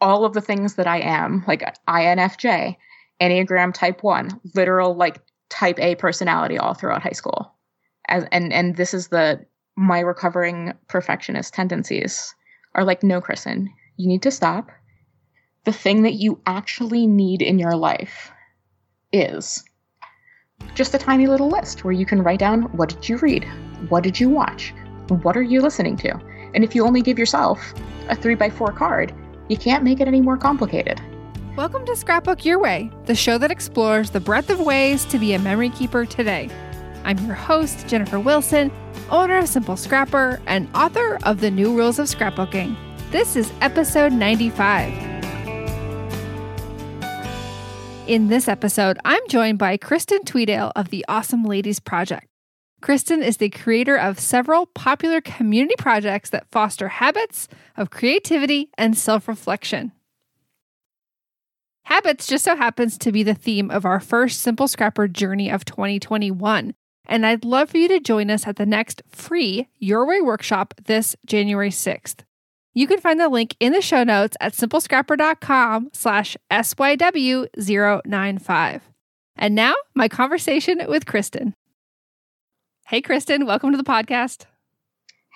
all of the things that I am, like INFJ, Enneagram type 1, literal like type A personality all throughout high school. As and and this is the my recovering perfectionist tendencies are like no Kristen, you need to stop. The thing that you actually need in your life is just a tiny little list where you can write down what did you read? What did you watch? What are you listening to? And if you only give yourself a three by four card, you can't make it any more complicated. Welcome to Scrapbook Your Way, the show that explores the breadth of ways to be a memory keeper today. I'm your host, Jennifer Wilson, owner of Simple Scrapper and author of The New Rules of Scrapbooking. This is episode 95. In this episode, I'm joined by Kristen Tweedale of the Awesome Ladies Project. Kristen is the creator of several popular community projects that foster habits of creativity and self reflection. Habits just so happens to be the theme of our first Simple Scrapper journey of 2021. And I'd love for you to join us at the next free Your Way workshop this January 6th. You can find the link in the show notes at simplescrapper.com slash SYW095. And now, my conversation with Kristen. Hey, Kristen, welcome to the podcast.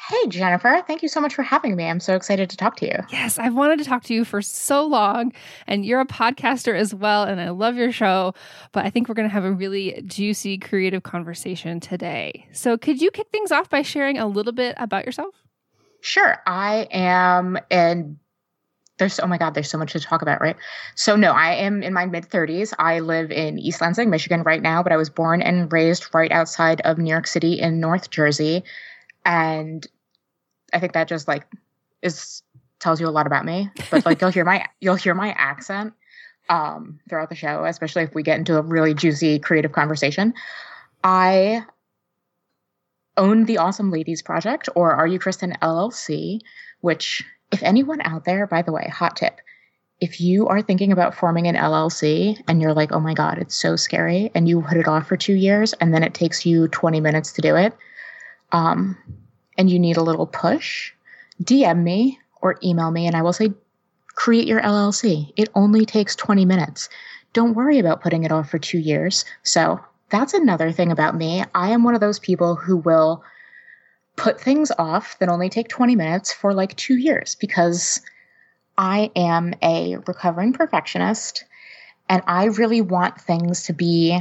Hey, Jennifer. Thank you so much for having me. I'm so excited to talk to you. Yes, I've wanted to talk to you for so long, and you're a podcaster as well, and I love your show. But I think we're going to have a really juicy, creative conversation today. So, could you kick things off by sharing a little bit about yourself? Sure. I am and there's oh my god, there's so much to talk about, right? So no, I am in my mid 30s. I live in East Lansing, Michigan right now, but I was born and raised right outside of New York City in North Jersey. And I think that just like is tells you a lot about me. But like you'll hear my you'll hear my accent um throughout the show, especially if we get into a really juicy creative conversation. I own the Awesome Ladies Project or Are You Kristen LLC, which, if anyone out there, by the way, hot tip, if you are thinking about forming an LLC and you're like, oh my God, it's so scary, and you put it off for two years and then it takes you 20 minutes to do it, um, and you need a little push, DM me or email me and I will say, create your LLC. It only takes 20 minutes. Don't worry about putting it off for two years. So that's another thing about me. I am one of those people who will put things off that only take 20 minutes for like two years because I am a recovering perfectionist and I really want things to be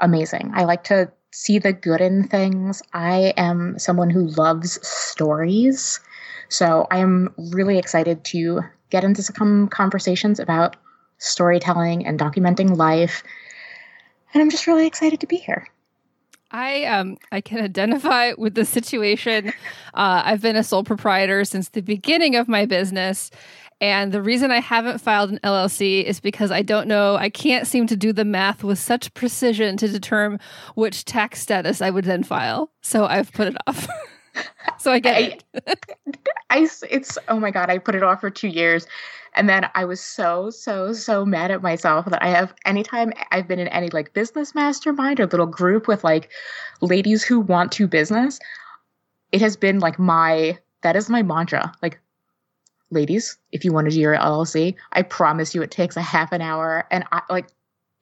amazing. I like to see the good in things. I am someone who loves stories. So I am really excited to get into some conversations about storytelling and documenting life and I'm just really excited to be here. I um I can identify with the situation. Uh, I've been a sole proprietor since the beginning of my business, and the reason I haven't filed an LLC is because I don't know. I can't seem to do the math with such precision to determine which tax status I would then file. So I've put it off. so I get I, it. I it's oh my god! I put it off for two years and then I was so, so, so mad at myself that I have anytime I've been in any like business mastermind or little group with like ladies who want to business, it has been like my that is my mantra. Like, ladies, if you want to do your LLC, I promise you it takes a half an hour. And I like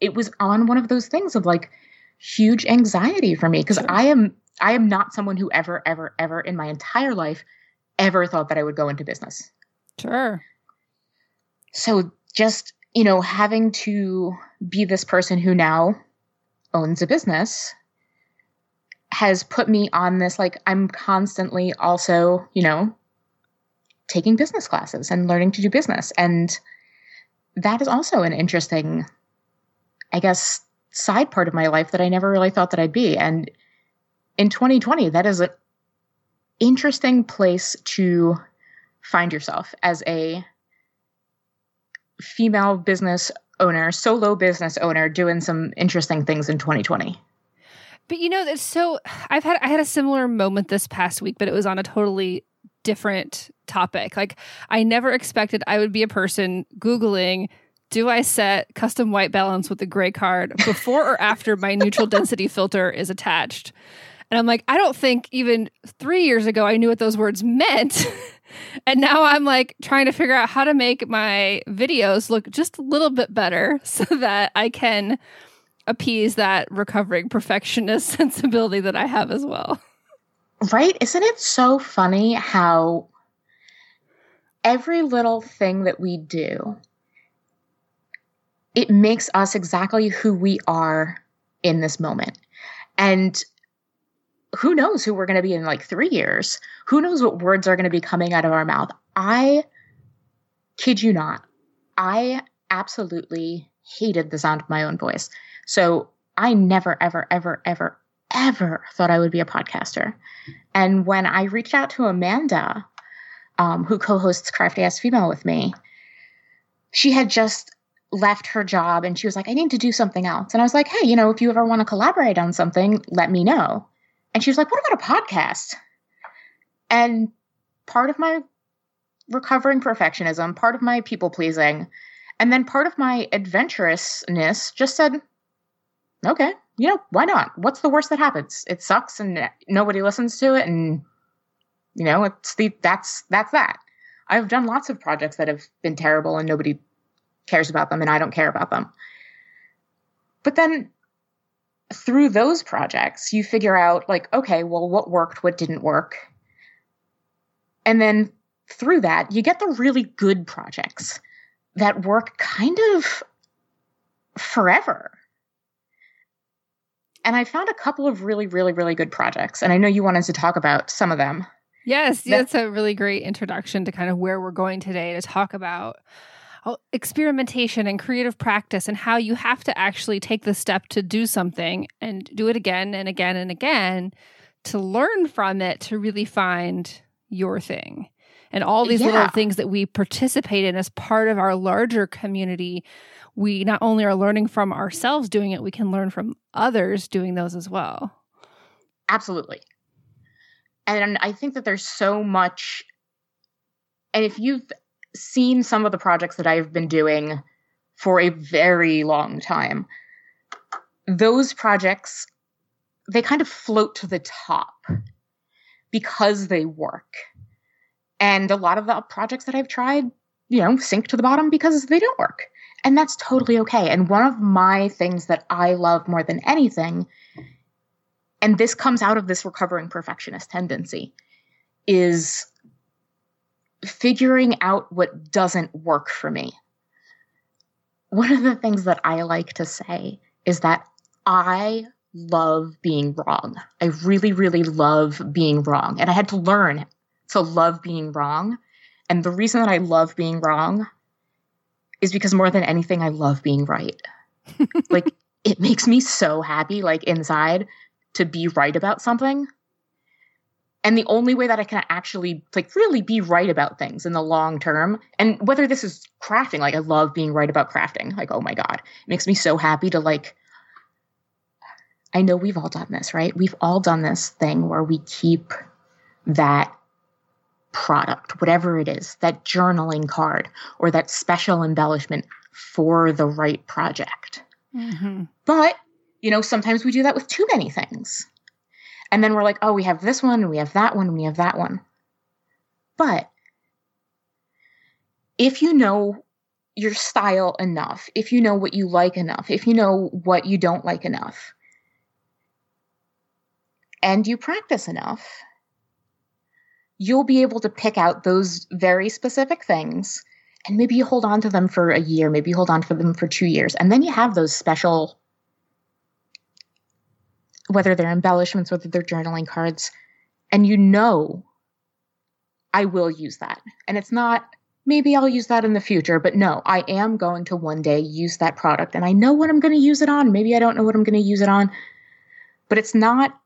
it was on one of those things of like huge anxiety for me because sure. I am I am not someone who ever, ever, ever in my entire life ever thought that I would go into business. Sure so just you know having to be this person who now owns a business has put me on this like I'm constantly also, you know, taking business classes and learning to do business. And that is also an interesting, I guess, side part of my life that I never really thought that I'd be. And in 2020, that is an interesting place to find yourself as a female business owner, solo business owner, doing some interesting things in 2020. But you know, it's so I've had I had a similar moment this past week, but it was on a totally different topic. Like I never expected I would be a person Googling do I set custom white balance with the gray card before or after my neutral density filter is attached? And I'm like, I don't think even three years ago I knew what those words meant. and now I'm like trying to figure out how to make my videos look just a little bit better so that I can appease that recovering perfectionist sensibility that I have as well. Right? Isn't it so funny how every little thing that we do it makes us exactly who we are in this moment. And who knows who we're going to be in like 3 years? Who knows what words are going to be coming out of our mouth? I kid you not. I absolutely hated the sound of my own voice. So I never, ever, ever, ever, ever thought I would be a podcaster. And when I reached out to Amanda, um, who co hosts Crafty Ass Female with me, she had just left her job and she was like, I need to do something else. And I was like, hey, you know, if you ever want to collaborate on something, let me know. And she was like, what about a podcast? And part of my recovering perfectionism, part of my people pleasing, and then part of my adventurousness just said, okay, you know, why not? What's the worst that happens? It sucks and nobody listens to it and you know, it's the that's that's that. I've done lots of projects that have been terrible and nobody cares about them and I don't care about them. But then through those projects, you figure out like, okay, well, what worked, what didn't work. And then through that, you get the really good projects that work kind of forever and I found a couple of really, really, really good projects. And I know you wanted to talk about some of them. Yes, that's a really great introduction to kind of where we're going today to talk about experimentation and creative practice and how you have to actually take the step to do something and do it again and again and again to learn from it to really find your thing. And all these yeah. little things that we participate in as part of our larger community we not only are learning from ourselves doing it, we can learn from others doing those as well. Absolutely. And I think that there's so much. And if you've seen some of the projects that I've been doing for a very long time, those projects, they kind of float to the top because they work. And a lot of the projects that I've tried, you know, sink to the bottom because they don't work. And that's totally okay. And one of my things that I love more than anything, and this comes out of this recovering perfectionist tendency, is figuring out what doesn't work for me. One of the things that I like to say is that I love being wrong. I really, really love being wrong. And I had to learn to love being wrong. And the reason that I love being wrong is because more than anything, I love being right. like it makes me so happy, like inside, to be right about something. And the only way that I can actually like really be right about things in the long term, and whether this is crafting, like I love being right about crafting. Like, oh my God, it makes me so happy to like I know we've all done this, right? We've all done this thing where we keep that product, whatever it is, that journaling card or that special embellishment for the right project. Mm-hmm. But, you know, sometimes we do that with too many things. And then we're like, oh, we have this one, we have that one, we have that one. But if you know your style enough, if you know what you like enough, if you know what you don't like enough, and you practice enough, you'll be able to pick out those very specific things and maybe you hold on to them for a year, maybe you hold on to them for two years, and then you have those special, whether they're embellishments, whether they're journaling cards, and you know, I will use that. And it's not, maybe I'll use that in the future, but no, I am going to one day use that product, and I know what I'm going to use it on. Maybe I don't know what I'm going to use it on, but it's not.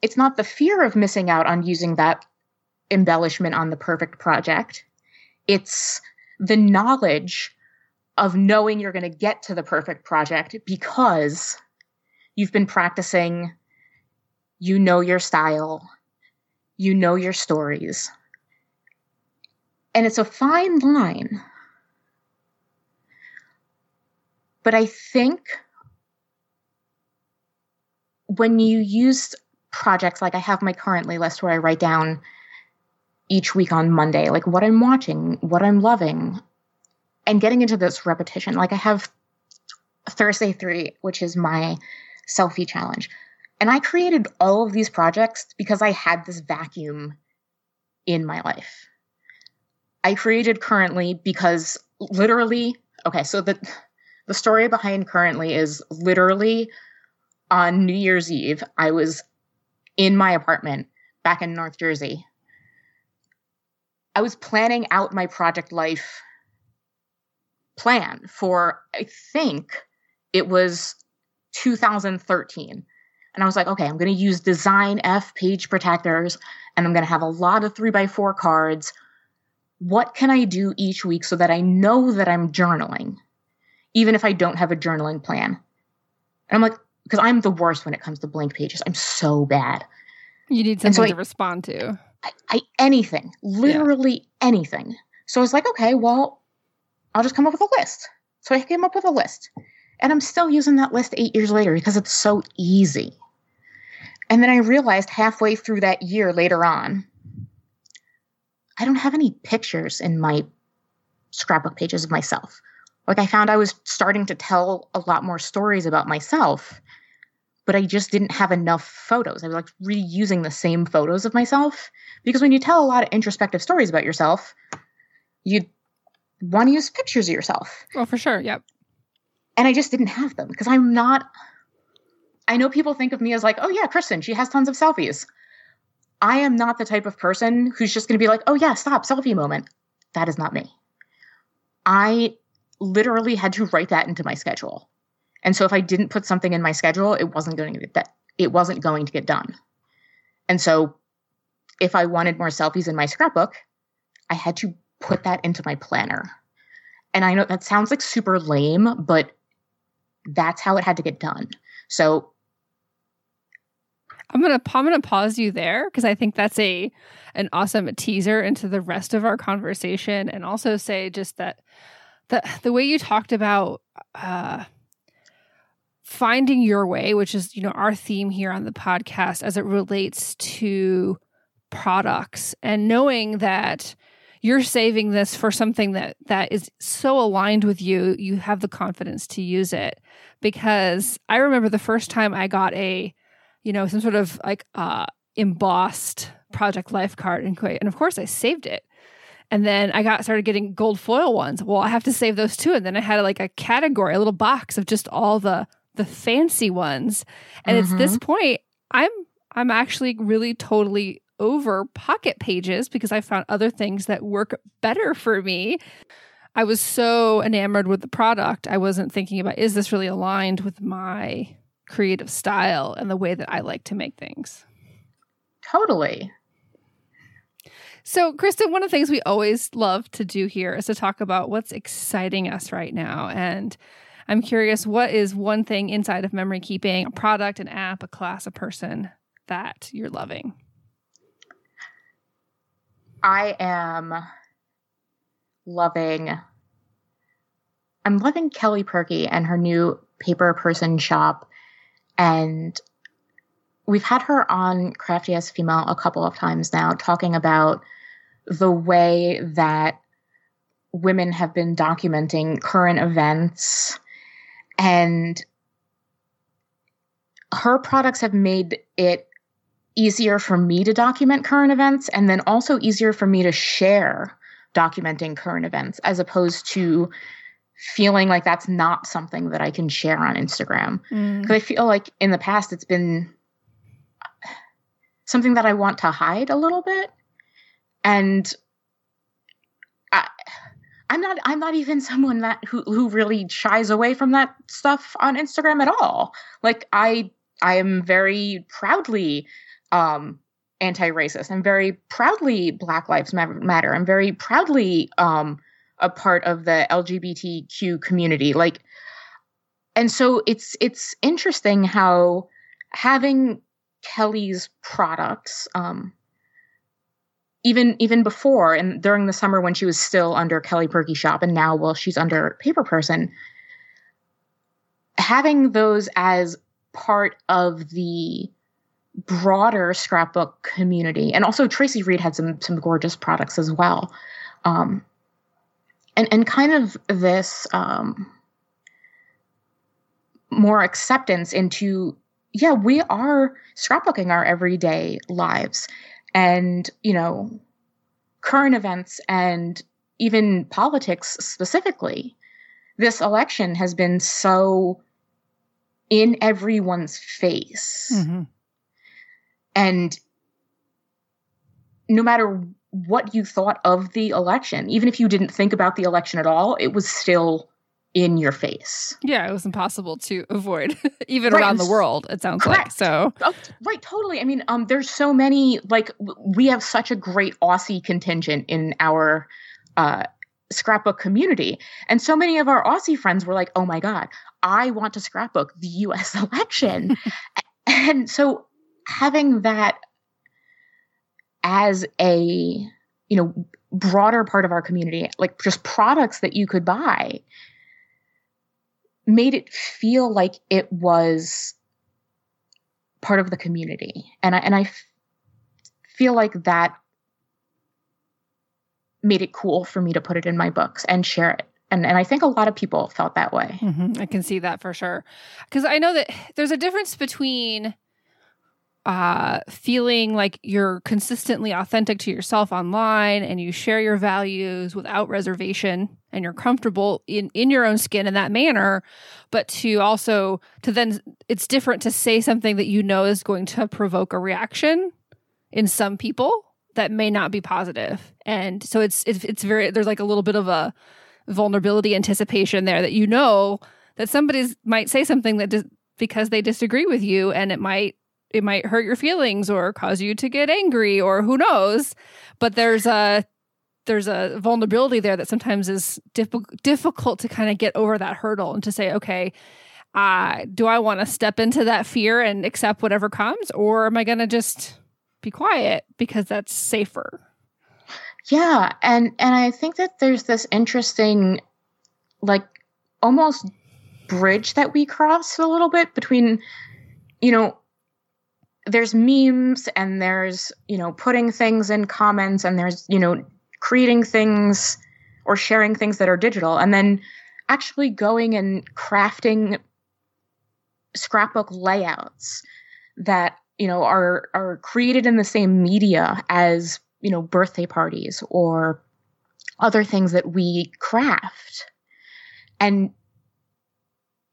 It's not the fear of missing out on using that embellishment on the perfect project it's the knowledge of knowing you're going to get to the perfect project because you've been practicing, you know your style, you know your stories. And it's a fine line. But I think when you use projects like I have my currently list where I write down each week on Monday, like what I'm watching, what I'm loving, and getting into this repetition. Like I have Thursday 3, which is my selfie challenge. And I created all of these projects because I had this vacuum in my life. I created currently because literally, okay, so the the story behind currently is literally on New Year's Eve, I was in my apartment back in North Jersey I was planning out my project life plan for, I think it was 2013. And I was like, okay, I'm going to use Design F page protectors and I'm going to have a lot of three by four cards. What can I do each week so that I know that I'm journaling, even if I don't have a journaling plan? And I'm like, because I'm the worst when it comes to blank pages. I'm so bad. You need something so to respond to. I, I anything, literally yeah. anything. So I was like, okay, well, I'll just come up with a list. So I came up with a list. And I'm still using that list eight years later because it's so easy. And then I realized halfway through that year later on, I don't have any pictures in my scrapbook pages of myself. Like I found I was starting to tell a lot more stories about myself but I just didn't have enough photos. I was like reusing the same photos of myself because when you tell a lot of introspective stories about yourself, you want to use pictures of yourself. Well, for sure. Yep. And I just didn't have them because I'm not. I know people think of me as like, oh yeah, Kristen, she has tons of selfies. I am not the type of person who's just going to be like, oh yeah, stop, selfie moment. That is not me. I literally had to write that into my schedule. And so if I didn't put something in my schedule, it wasn't going to get it wasn't going to get done. And so if I wanted more selfies in my scrapbook, I had to put that into my planner. And I know that sounds like super lame, but that's how it had to get done. So I'm gonna I'm gonna pause you there because I think that's a an awesome teaser into the rest of our conversation, and also say just that the the way you talked about uh, finding your way, which is, you know, our theme here on the podcast as it relates to products and knowing that you're saving this for something that that is so aligned with you you have the confidence to use it because i remember the first time i got a you know some sort of like uh embossed project life card and and of course i saved it and then I got started getting gold foil ones. Well, I have to save those too. And then I had like a category, a little box of just all the the fancy ones. And mm-hmm. it's this mm-hmm. point I'm I'm actually really totally over pocket pages because I found other things that work better for me. I was so enamored with the product. I wasn't thinking about is this really aligned with my creative style and the way that I like to make things. Totally. So, Kristen, one of the things we always love to do here is to talk about what's exciting us right now. And I'm curious, what is one thing inside of memory keeping, a product, an app, a class, a person that you're loving? I am loving I'm loving Kelly Purkey and her new paper person shop. And we've had her on Crafty as Female a couple of times now, talking about the way that women have been documenting current events and her products have made it easier for me to document current events and then also easier for me to share documenting current events as opposed to feeling like that's not something that I can share on Instagram. Because mm. I feel like in the past it's been something that I want to hide a little bit. And I, I'm not I'm not even someone that who who really shies away from that stuff on Instagram at all. Like I I am very proudly um anti-racist. I'm very proudly Black Lives Matter. I'm very proudly um a part of the LGBTQ community. Like and so it's it's interesting how having Kelly's products um even even before and during the summer when she was still under Kelly Purkey Shop and now well she's under Paper Person having those as part of the broader scrapbook community. And also Tracy Reed had some some gorgeous products as well. Um and and kind of this um more acceptance into yeah we are scrapbooking our everyday lives. And you know current events and even politics specifically this election has been so in everyone's face. Mm-hmm. And no matter what you thought of the election even if you didn't think about the election at all it was still in your face. Yeah, it was impossible to avoid, even right. around the world. It sounds Correct. like so. Oh, right, totally. I mean, um, there's so many. Like, we have such a great Aussie contingent in our uh, scrapbook community, and so many of our Aussie friends were like, "Oh my god, I want to scrapbook the U.S. election," and so having that as a you know broader part of our community like just products that you could buy made it feel like it was part of the community. And I, and I f- feel like that made it cool for me to put it in my books and share it. And, and I think a lot of people felt that way. Mm-hmm. I can see that for sure. Because I know that there's a difference between uh, feeling like you're consistently authentic to yourself online and you share your values without reservation and you're comfortable in in your own skin in that manner but to also to then it's different to say something that you know is going to provoke a reaction in some people that may not be positive. And so it's it's, it's very there's like a little bit of a vulnerability anticipation there that you know that somebody might say something that dis- because they disagree with you and it might it might hurt your feelings or cause you to get angry or who knows but there's a there's a vulnerability there that sometimes is diff- difficult to kind of get over that hurdle and to say okay uh, do i want to step into that fear and accept whatever comes or am i going to just be quiet because that's safer? Yeah and and i think that there's this interesting like almost bridge that we cross a little bit between you know there's memes and there's you know putting things in comments and there's you know creating things or sharing things that are digital and then actually going and crafting scrapbook layouts that you know are are created in the same media as you know birthday parties or other things that we craft. And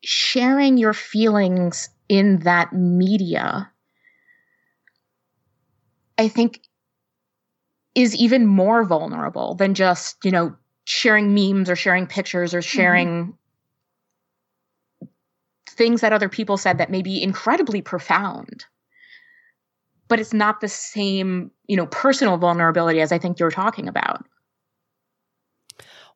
sharing your feelings in that media I think is even more vulnerable than just, you know, sharing memes or sharing pictures or sharing mm-hmm. things that other people said that may be incredibly profound. But it's not the same, you know, personal vulnerability as I think you're talking about.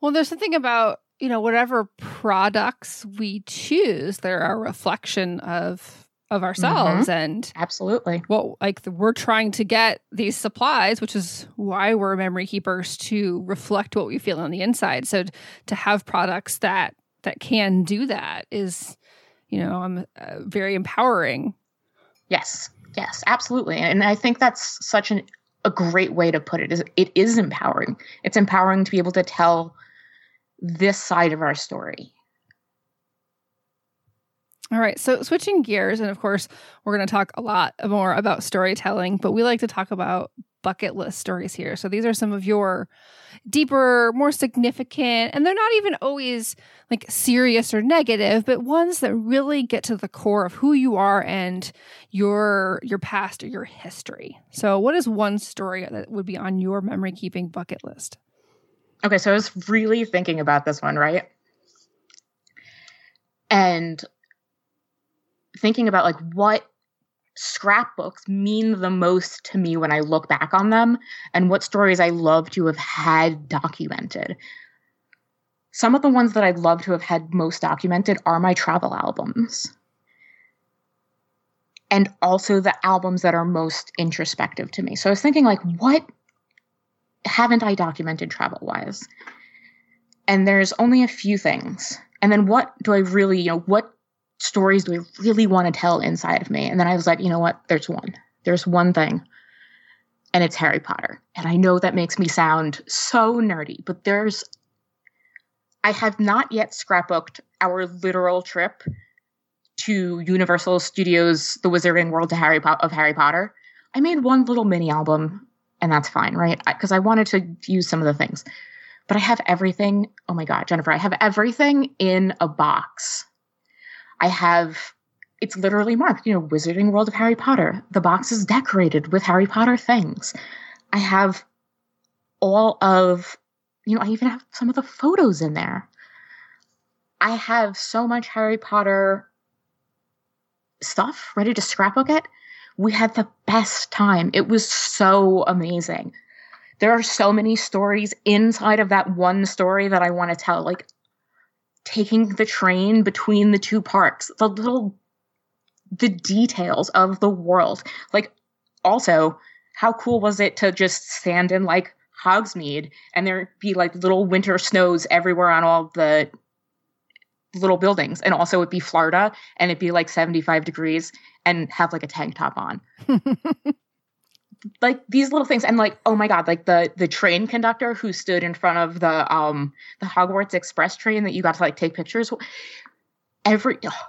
Well, there's something about, you know, whatever products we choose, they're a reflection of of ourselves. Mm-hmm. and absolutely. well like the, we're trying to get these supplies which is why we're memory keepers to reflect what we feel on the inside. So to have products that that can do that is you know i'm uh, very empowering. Yes. Yes. Absolutely. And i think that's such an a great way to put it is it is empowering. It's empowering to be able to tell this side of our story all right. So switching gears, and of course, we're going to talk a lot more about storytelling, but we like to talk about bucket list stories here. So these are some of your deeper, more significant, and they're not even always like serious or negative, but ones that really get to the core of who you are and your your past or your history. So what is one story that would be on your memory keeping bucket list? Okay, so I was really thinking about this one, right? And thinking about like what scrapbooks mean the most to me when I look back on them and what stories I love to have had documented. Some of the ones that I'd love to have had most documented are my travel albums. And also the albums that are most introspective to me. So I was thinking, like, what haven't I documented travel wise? And there's only a few things. And then what do I really, you know, what stories do I really want to tell inside of me? And then I was like, you know what? There's one. There's one thing. And it's Harry Potter. And I know that makes me sound so nerdy, but there's I have not yet scrapbooked our literal trip to Universal Studios The Wizarding World to Harry po- of Harry Potter. I made one little mini album and that's fine, right? Because I, I wanted to use some of the things. But I have everything. Oh my God, Jennifer, I have everything in a box. I have, it's literally marked, you know, Wizarding World of Harry Potter. The box is decorated with Harry Potter things. I have all of, you know, I even have some of the photos in there. I have so much Harry Potter stuff ready to scrapbook it we had the best time. It was so amazing. There are so many stories inside of that one story that I want to tell. Like taking the train between the two parks, the little, the details of the world. Like, also, how cool was it to just stand in like Hogsmeade and there be like little winter snows everywhere on all the little buildings and also it'd be Florida and it'd be like 75 degrees and have like a tank top on. like these little things and like oh my god like the the train conductor who stood in front of the um the Hogwarts Express train that you got to like take pictures every oh,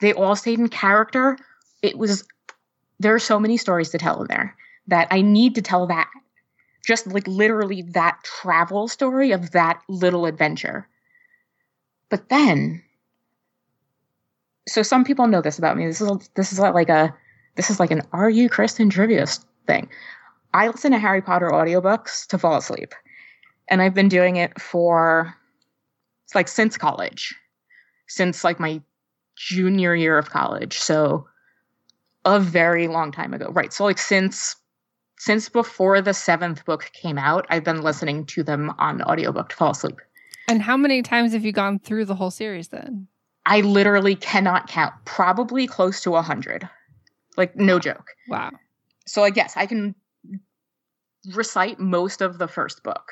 they all stayed in character it was there are so many stories to tell in there that I need to tell that just like literally that travel story of that little adventure but then, so some people know this about me. This is this is like a this is like an "Are you Kristen?" trivia thing. I listen to Harry Potter audiobooks to fall asleep, and I've been doing it for it's like since college, since like my junior year of college. So a very long time ago, right? So like since since before the seventh book came out, I've been listening to them on audiobook to fall asleep. And how many times have you gone through the whole series then? I literally cannot count. Probably close to a hundred. Like no joke. Wow. So I guess I can recite most of the first book,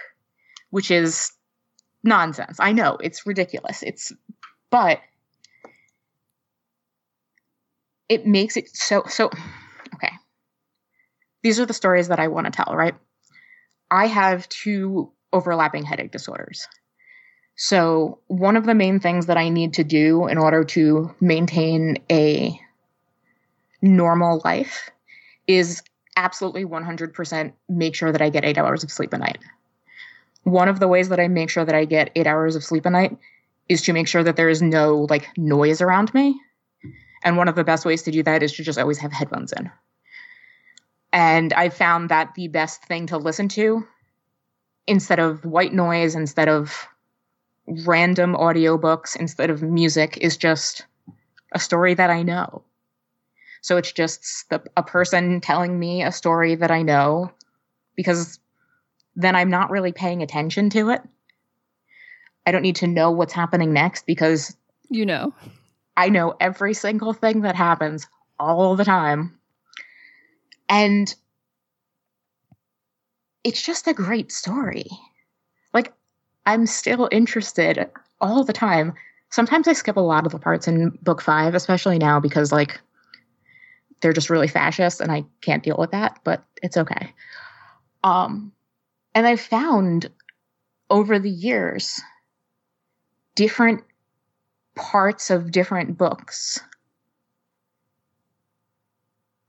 which is nonsense. I know it's ridiculous. It's but it makes it so so okay. These are the stories that I want to tell, right? I have two overlapping headache disorders. So, one of the main things that I need to do in order to maintain a normal life is absolutely 100% make sure that I get eight hours of sleep a night. One of the ways that I make sure that I get eight hours of sleep a night is to make sure that there is no like noise around me. And one of the best ways to do that is to just always have headphones in. And I found that the best thing to listen to instead of white noise, instead of random audiobooks instead of music is just a story that I know. So it's just the, a person telling me a story that I know because then I'm not really paying attention to it. I don't need to know what's happening next because you know. I know every single thing that happens all the time. And it's just a great story. Like I'm still interested all the time. Sometimes I skip a lot of the parts in book five, especially now because like they're just really fascist and I can't deal with that, but it's okay. Um, and I found over the years different parts of different books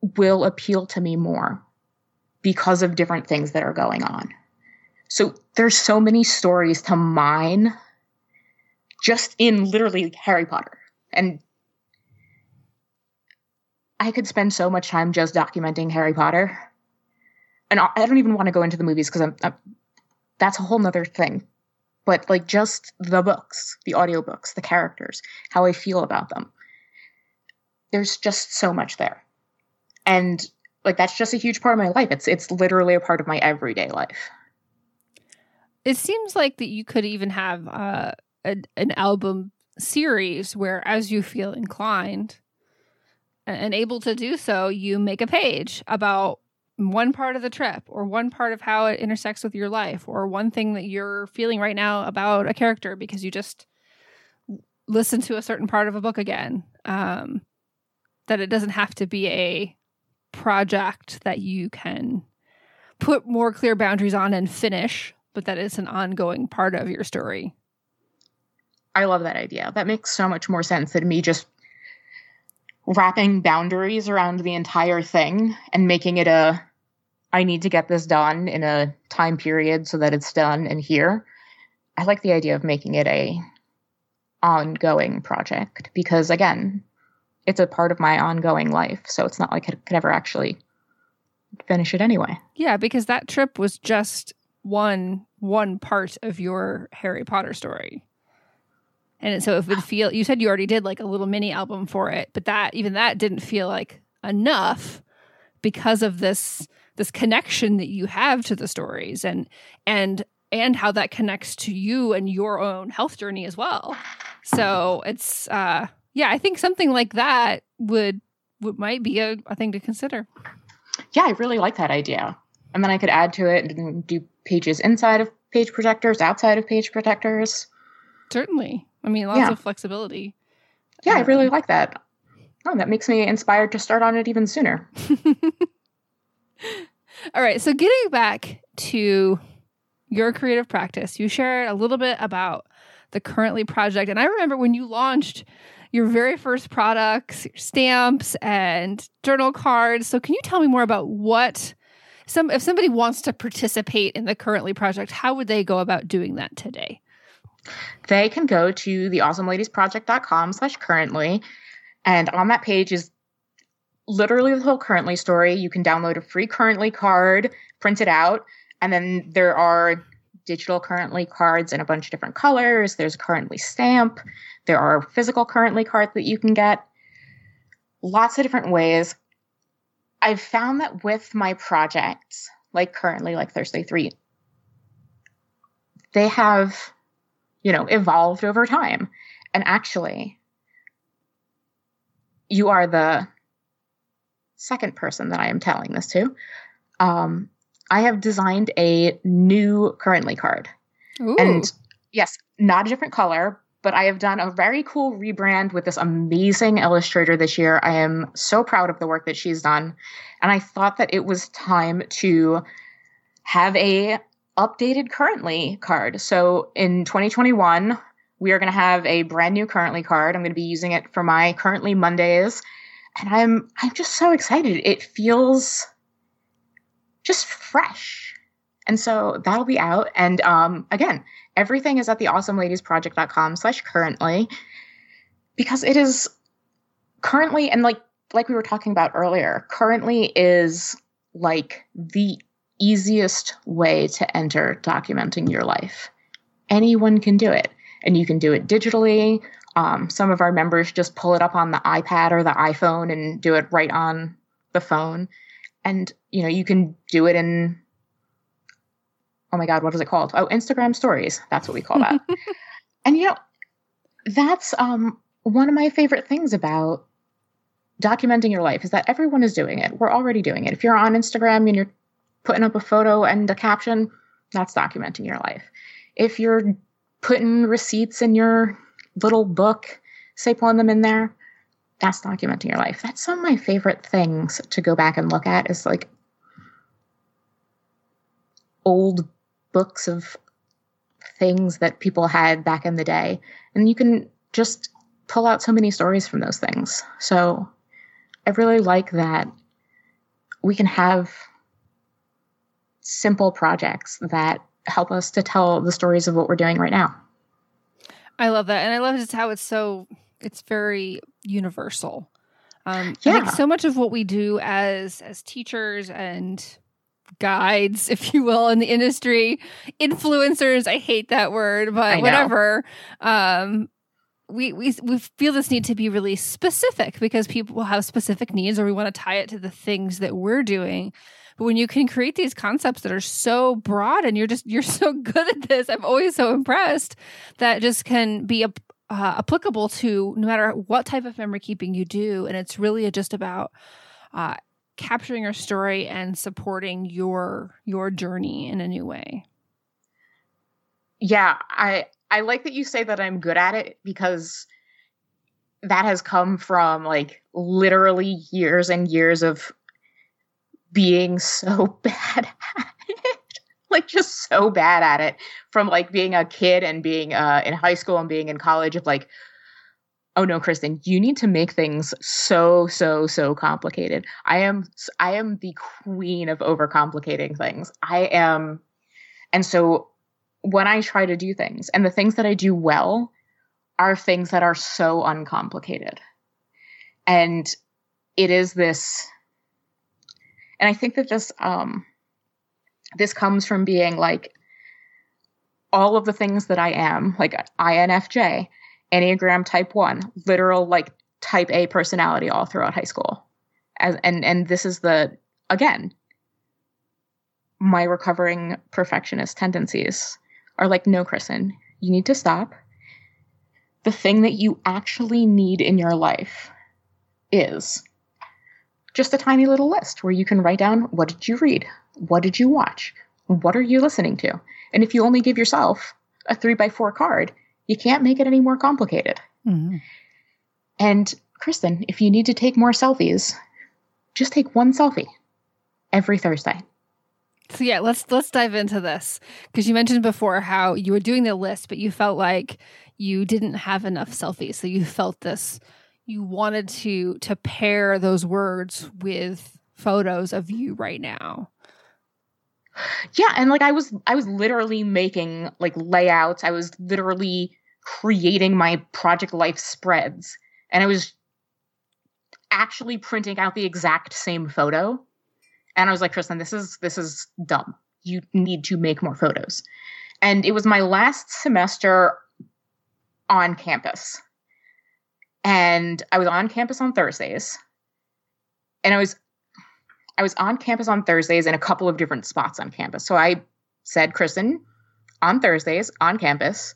will appeal to me more because of different things that are going on. So there's so many stories to mine just in literally Harry Potter. And I could spend so much time just documenting Harry Potter. And I don't even want to go into the movies because I'm, I'm, that's a whole nother thing. But like just the books, the audiobooks, the characters, how I feel about them. There's just so much there. And like that's just a huge part of my life. It's it's literally a part of my everyday life. It seems like that you could even have uh, a, an album series where, as you feel inclined and able to do so, you make a page about one part of the trip or one part of how it intersects with your life or one thing that you're feeling right now about a character because you just listen to a certain part of a book again. Um, that it doesn't have to be a project that you can put more clear boundaries on and finish, but that it's an ongoing part of your story. I love that idea. That makes so much more sense than me just wrapping boundaries around the entire thing and making it a I need to get this done in a time period so that it's done and here. I like the idea of making it a ongoing project because again, it's a part of my ongoing life. So it's not like I could ever actually finish it anyway. Yeah, because that trip was just one one part of your Harry Potter story. And so it would feel you said you already did like a little mini album for it, but that even that didn't feel like enough because of this this connection that you have to the stories and and and how that connects to you and your own health journey as well. So it's uh yeah, I think something like that would would might be a, a thing to consider. Yeah, I really like that idea. And then I could add to it and do pages inside of page protectors, outside of page protectors. Certainly. I mean, lots yeah. of flexibility. Yeah, um, I really um, like that. Oh, that makes me inspired to start on it even sooner. All right. So, getting back to your creative practice, you shared a little bit about the currently project. And I remember when you launched your very first products, stamps and journal cards. So can you tell me more about what some if somebody wants to participate in the currently project, how would they go about doing that today? They can go to the awesomeladiesproject.com slash currently. And on that page is literally the whole currently story. You can download a free currently card, print it out, and then there are digital currently cards in a bunch of different colors. There's a currently stamp. There are physical currently cards that you can get. Lots of different ways. I've found that with my projects, like currently, like Thursday 3, they have, you know, evolved over time. And actually, you are the second person that I am telling this to. Um, I have designed a new currently card. Ooh. And yes, not a different color, but I have done a very cool rebrand with this amazing illustrator this year. I am so proud of the work that she's done. And I thought that it was time to have a updated currently card. So in 2021, we are going to have a brand new currently card. I'm going to be using it for my currently Mondays. And I'm I'm just so excited. It feels just fresh. And so that'll be out. And um, again, everything is at the awesomeladiesproject.com slash currently because it is currently and like like we were talking about earlier currently is like the easiest way to enter documenting your life. Anyone can do it and you can do it digitally. Um, some of our members just pull it up on the ipad or the iphone and do it right on the phone. And you know you can do it in oh my god what is it called? Oh instagram stories. That's what we call that. And you know that's um one of my favorite things about documenting your life is that everyone is doing it. We're already doing it. If you're on instagram and you're putting up a photo and a caption that's documenting your life if you're putting receipts in your little book stapling them in there that's documenting your life that's some of my favorite things to go back and look at is like old books of things that people had back in the day. And you can just pull out so many stories from those things. So I really like that we can have simple projects that help us to tell the stories of what we're doing right now. I love that. And I love just how it's so it's very universal. Um, yeah. I think so much of what we do as as teachers and guides, if you will, in the industry, influencers. I hate that word, but whatever. Um, we, we we feel this need to be really specific because people have specific needs or we want to tie it to the things that we're doing but when you can create these concepts that are so broad and you're just you're so good at this i'm always so impressed that just can be a, uh, applicable to no matter what type of memory keeping you do. And it's really just about uh, capturing your story and supporting your your journey in a new way. Yeah i I like that you say that I'm good at it because that has come from like literally years and years of being so bad at it. like just so bad at it from like being a kid and being uh, in high school and being in college of like oh no kristen you need to make things so so so complicated i am i am the queen of overcomplicating things i am and so when I try to do things. And the things that I do well are things that are so uncomplicated. And it is this and I think that this um this comes from being like all of the things that I am, like INFJ, Enneagram type 1, literal like type A personality all throughout high school. As and and this is the again my recovering perfectionist tendencies are like, no, Kristen, you need to stop. The thing that you actually need in your life is just a tiny little list where you can write down what did you read? What did you watch? What are you listening to? And if you only give yourself a three by four card, you can't make it any more complicated. Mm-hmm. And Kristen, if you need to take more selfies, just take one selfie every Thursday. So yeah, let's let's dive into this because you mentioned before how you were doing the list, but you felt like you didn't have enough selfies. So you felt this you wanted to to pair those words with photos of you right now. Yeah, and like I was I was literally making like layouts. I was literally creating my project life spreads and I was actually printing out the exact same photo and I was like, Kristen, this is this is dumb. You need to make more photos. And it was my last semester on campus. And I was on campus on Thursdays. And I was I was on campus on Thursdays in a couple of different spots on campus. So I said, Kristen, on Thursdays on campus,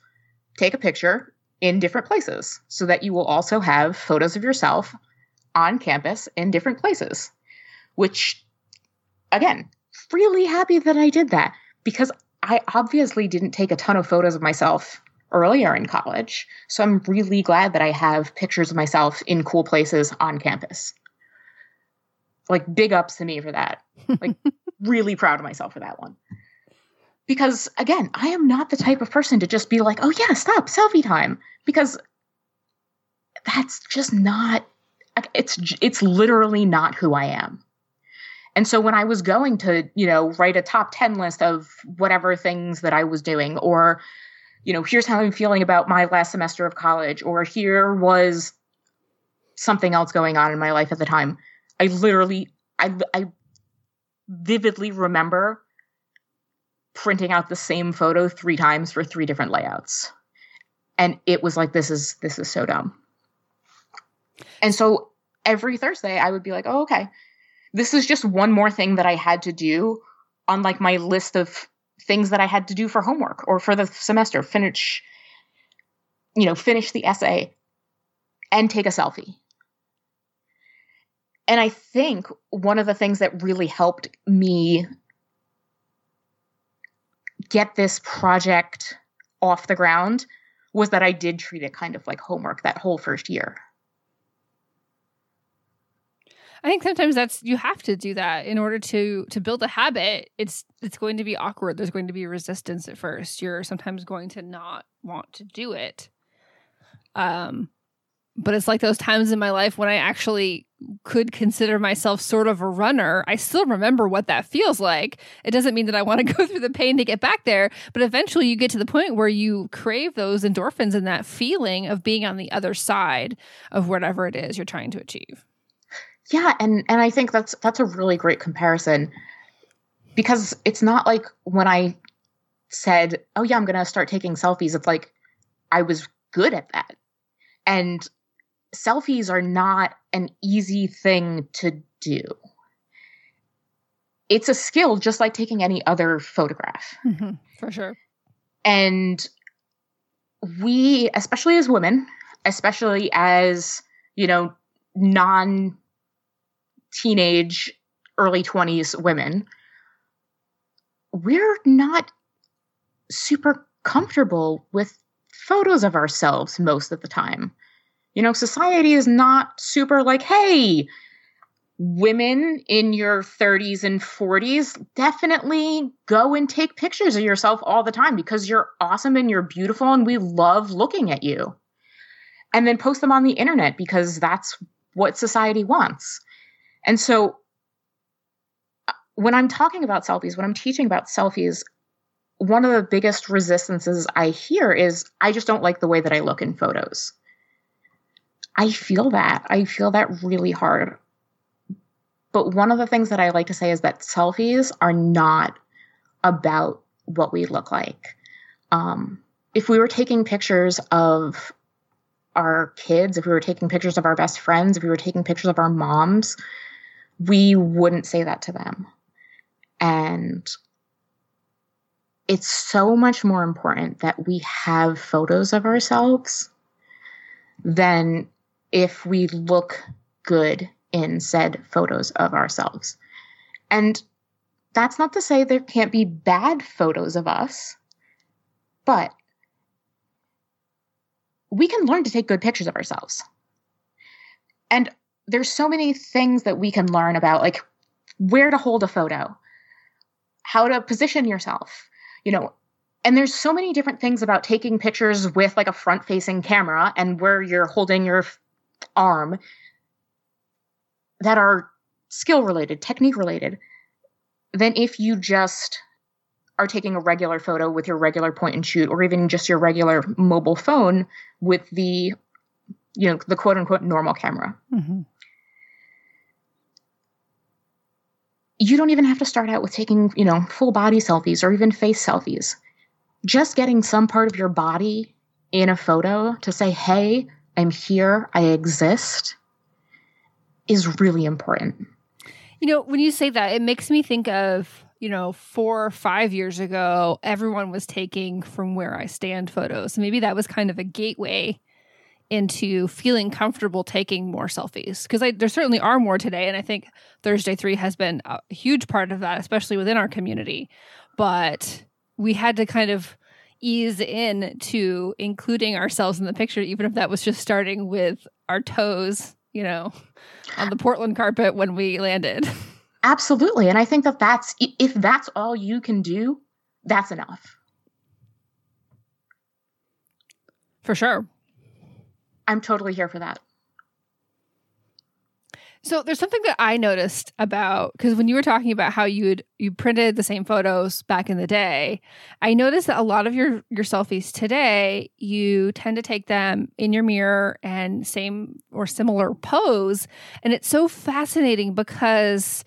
take a picture in different places so that you will also have photos of yourself on campus in different places, which again, really happy that I did that because I obviously didn't take a ton of photos of myself earlier in college. So I'm really glad that I have pictures of myself in cool places on campus. Like big ups to me for that. Like really proud of myself for that one. Because again, I am not the type of person to just be like, "Oh yeah, stop, selfie time." Because that's just not it's it's literally not who I am. And so when I was going to, you know, write a top 10 list of whatever things that I was doing, or, you know, here's how I'm feeling about my last semester of college, or here was something else going on in my life at the time, I literally, I, I vividly remember printing out the same photo three times for three different layouts. And it was like, this is, this is so dumb. And so every Thursday I would be like, oh, okay this is just one more thing that I had to do on like my list of things that I had to do for homework or for the semester. Finish, you know, finish the essay and take a selfie. And I think one of the things that really helped me get this project off the ground was that I did treat it kind of like homework that whole first year. I think sometimes that's you have to do that in order to to build a habit. It's it's going to be awkward. There's going to be resistance at first. You're sometimes going to not want to do it. Um but it's like those times in my life when I actually could consider myself sort of a runner, I still remember what that feels like. It doesn't mean that I want to go through the pain to get back there, but eventually you get to the point where you crave those endorphins and that feeling of being on the other side of whatever it is you're trying to achieve. Yeah, and and I think that's that's a really great comparison because it's not like when I said, "Oh yeah, I'm going to start taking selfies." It's like I was good at that. And selfies are not an easy thing to do. It's a skill just like taking any other photograph. Mm-hmm, for sure. And we, especially as women, especially as, you know, non teenage, early 20s women, we're not super comfortable with photos of ourselves most of the time. You know, society is not super like, hey, women in your 30s and 40s definitely go and take pictures of yourself all the time because you're awesome and you're beautiful and we love looking at you. And then post them on the internet because that's what society wants. And so when I'm talking about selfies, when I'm teaching about selfies, one of the biggest resistances I hear is I just don't like the way that I look in photos. I feel that. I feel that really hard. But one of the things that I like to say is that selfies are not about what we look like. Um, if we were taking pictures of our kids, if we were taking pictures of our best friends, if we were taking pictures of our moms, we wouldn't say that to them. And it's so much more important that we have photos of ourselves than if we look good in said photos of ourselves. And that's not to say there can't be bad photos of us, but we can learn to take good pictures of ourselves. And there's so many things that we can learn about, like where to hold a photo, how to position yourself, you know, and there's so many different things about taking pictures with like a front facing camera and where you're holding your arm that are skill related, technique related, than if you just are taking a regular photo with your regular point and shoot or even just your regular mobile phone with the you know the quote unquote normal camera mm-hmm. You don't even have to start out with taking, you know, full body selfies or even face selfies. Just getting some part of your body in a photo to say, hey, I'm here, I exist, is really important. You know, when you say that, it makes me think of, you know, four or five years ago, everyone was taking from where I stand photos. Maybe that was kind of a gateway into feeling comfortable taking more selfies. Because there certainly are more today and i think thursday 3 has been a huge part of that especially within our community. But we had to kind of ease in to including ourselves in the picture even if that was just starting with our toes you know on the portland carpet when we landed. Absolutely and i think that that's if that's all you can do that's enough. For sure I'm totally here for that. So there's something that I noticed about because when you were talking about how you would you printed the same photos back in the day, I noticed that a lot of your your selfies today you tend to take them in your mirror and same or similar pose, and it's so fascinating because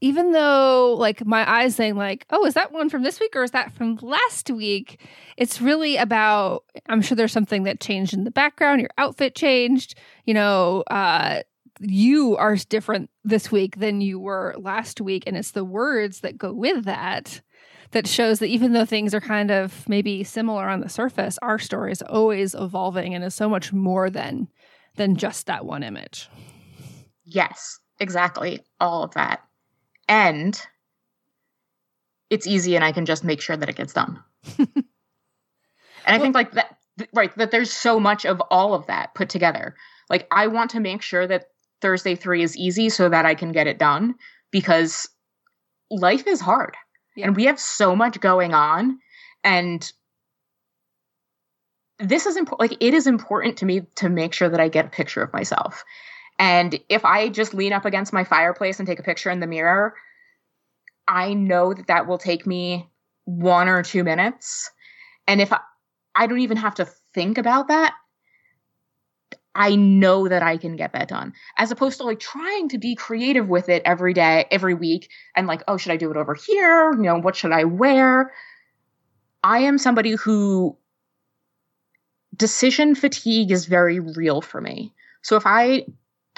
even though like my eyes saying like oh is that one from this week or is that from last week? It's really about i'm sure there's something that changed in the background your outfit changed you know uh you are different this week than you were last week and it's the words that go with that that shows that even though things are kind of maybe similar on the surface our story is always evolving and is so much more than than just that one image. Yes exactly all of that and it's easy and I can just make sure that it gets done. and I well, think like that right that there's so much of all of that put together. Like I want to make sure that Thursday 3 is easy so that I can get it done because life is hard. Yeah. And we have so much going on and this is important like it is important to me to make sure that I get a picture of myself. And if I just lean up against my fireplace and take a picture in the mirror, I know that that will take me one or two minutes. And if I, I don't even have to think about that, I know that I can get that done. As opposed to like trying to be creative with it every day, every week, and like, oh, should I do it over here? You know, what should I wear? I am somebody who decision fatigue is very real for me. So if I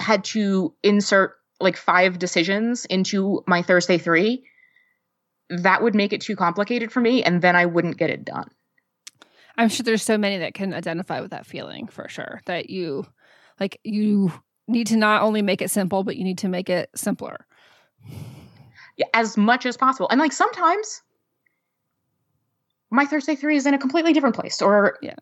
had to insert like five decisions into my Thursday three, that would make it too complicated for me, and then I wouldn't get it done. I'm sure there's so many that can identify with that feeling for sure. That you like you need to not only make it simple, but you need to make it simpler. Yeah, as much as possible. And like sometimes my Thursday three is in a completely different place or yeah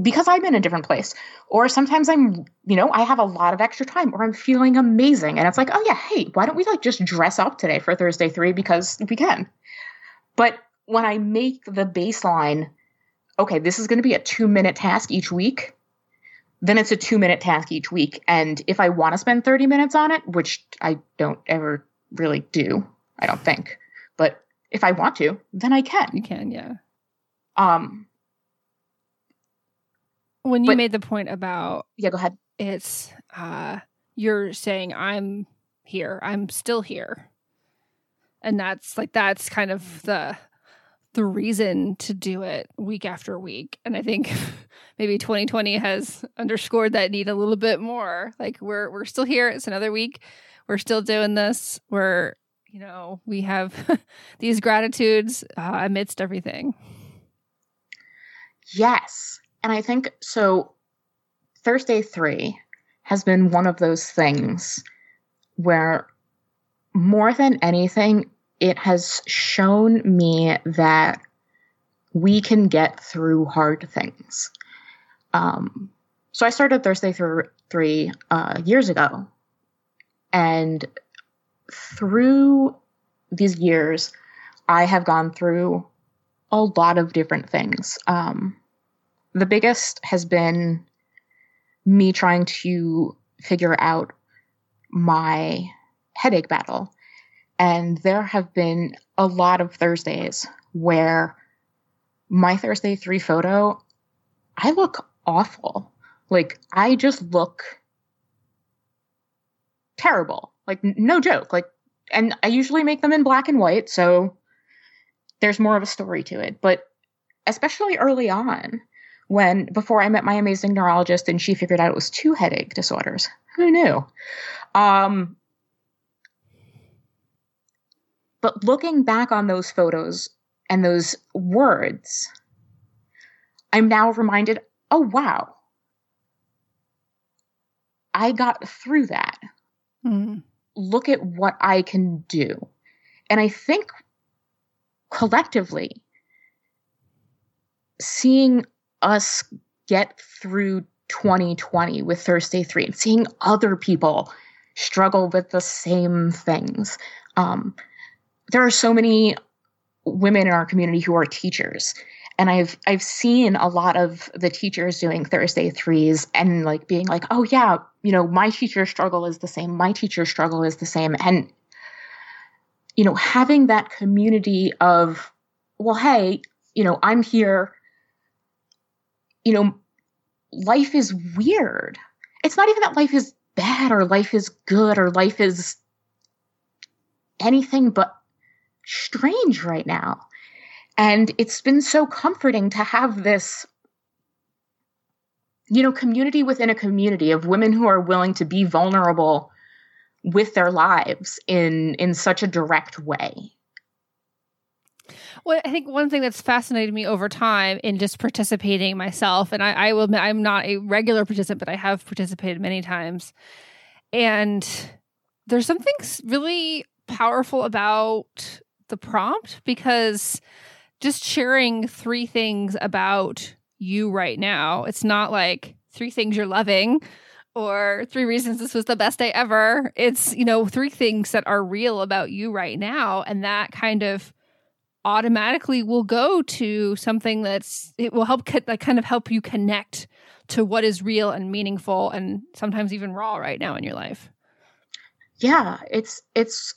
because I'm in a different place. Or sometimes I'm, you know, I have a lot of extra time or I'm feeling amazing. And it's like, oh yeah, hey, why don't we like just dress up today for Thursday three because we can. But when I make the baseline, okay, this is going to be a two minute task each week, then it's a two minute task each week. And if I want to spend 30 minutes on it, which I don't ever really do, I don't think, but if I want to, then I can. You can, yeah. Um, when you but, made the point about yeah, go ahead. It's uh, you're saying I'm here, I'm still here, and that's like that's kind of the the reason to do it week after week. And I think maybe 2020 has underscored that need a little bit more. Like we're we're still here. It's another week. We're still doing this. We're you know we have these gratitudes uh, amidst everything. Yes, and I think so. Thursday three has been one of those things where more than anything, it has shown me that we can get through hard things. Um, so I started Thursday through three uh, years ago, and through these years, I have gone through a lot of different things. Um, the biggest has been me trying to figure out my headache battle. And there have been a lot of Thursdays where my Thursday 3 photo, I look awful. Like, I just look terrible. Like, no joke. Like, and I usually make them in black and white, so there's more of a story to it. But especially early on, when before I met my amazing neurologist and she figured out it was two headache disorders. Who knew? Um, but looking back on those photos and those words, I'm now reminded oh, wow. I got through that. Mm. Look at what I can do. And I think collectively, seeing us get through 2020 with Thursday 3 and seeing other people struggle with the same things. Um, there are so many women in our community who are teachers and I've I've seen a lot of the teachers doing Thursday threes and like being like, oh yeah, you know, my teacher struggle is the same, my teacher struggle is the same, and you know, having that community of, well, hey, you know, I'm here you know, life is weird. It's not even that life is bad or life is good or life is anything but strange right now. And it's been so comforting to have this, you know, community within a community of women who are willing to be vulnerable with their lives in in such a direct way. Well, I think one thing that's fascinated me over time in just participating myself, and I, I will admit I'm not a regular participant, but I have participated many times. And there's something really powerful about the prompt because just sharing three things about you right now, it's not like three things you're loving or three reasons this was the best day ever. It's, you know, three things that are real about you right now. And that kind of automatically will go to something that's it will help that kind of help you connect to what is real and meaningful and sometimes even raw right now in your life. Yeah, it's it's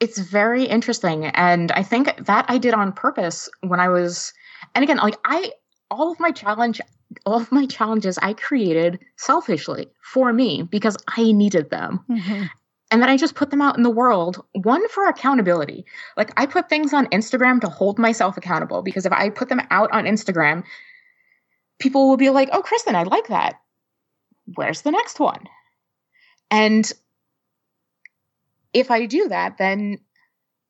it's very interesting and I think that I did on purpose when I was and again like I all of my challenge all of my challenges I created selfishly for me because I needed them. Mm-hmm and then I just put them out in the world. One for accountability. Like I put things on Instagram to hold myself accountable because if I put them out on Instagram, people will be like, oh, Kristen, I like that. Where's the next one? And if I do that, then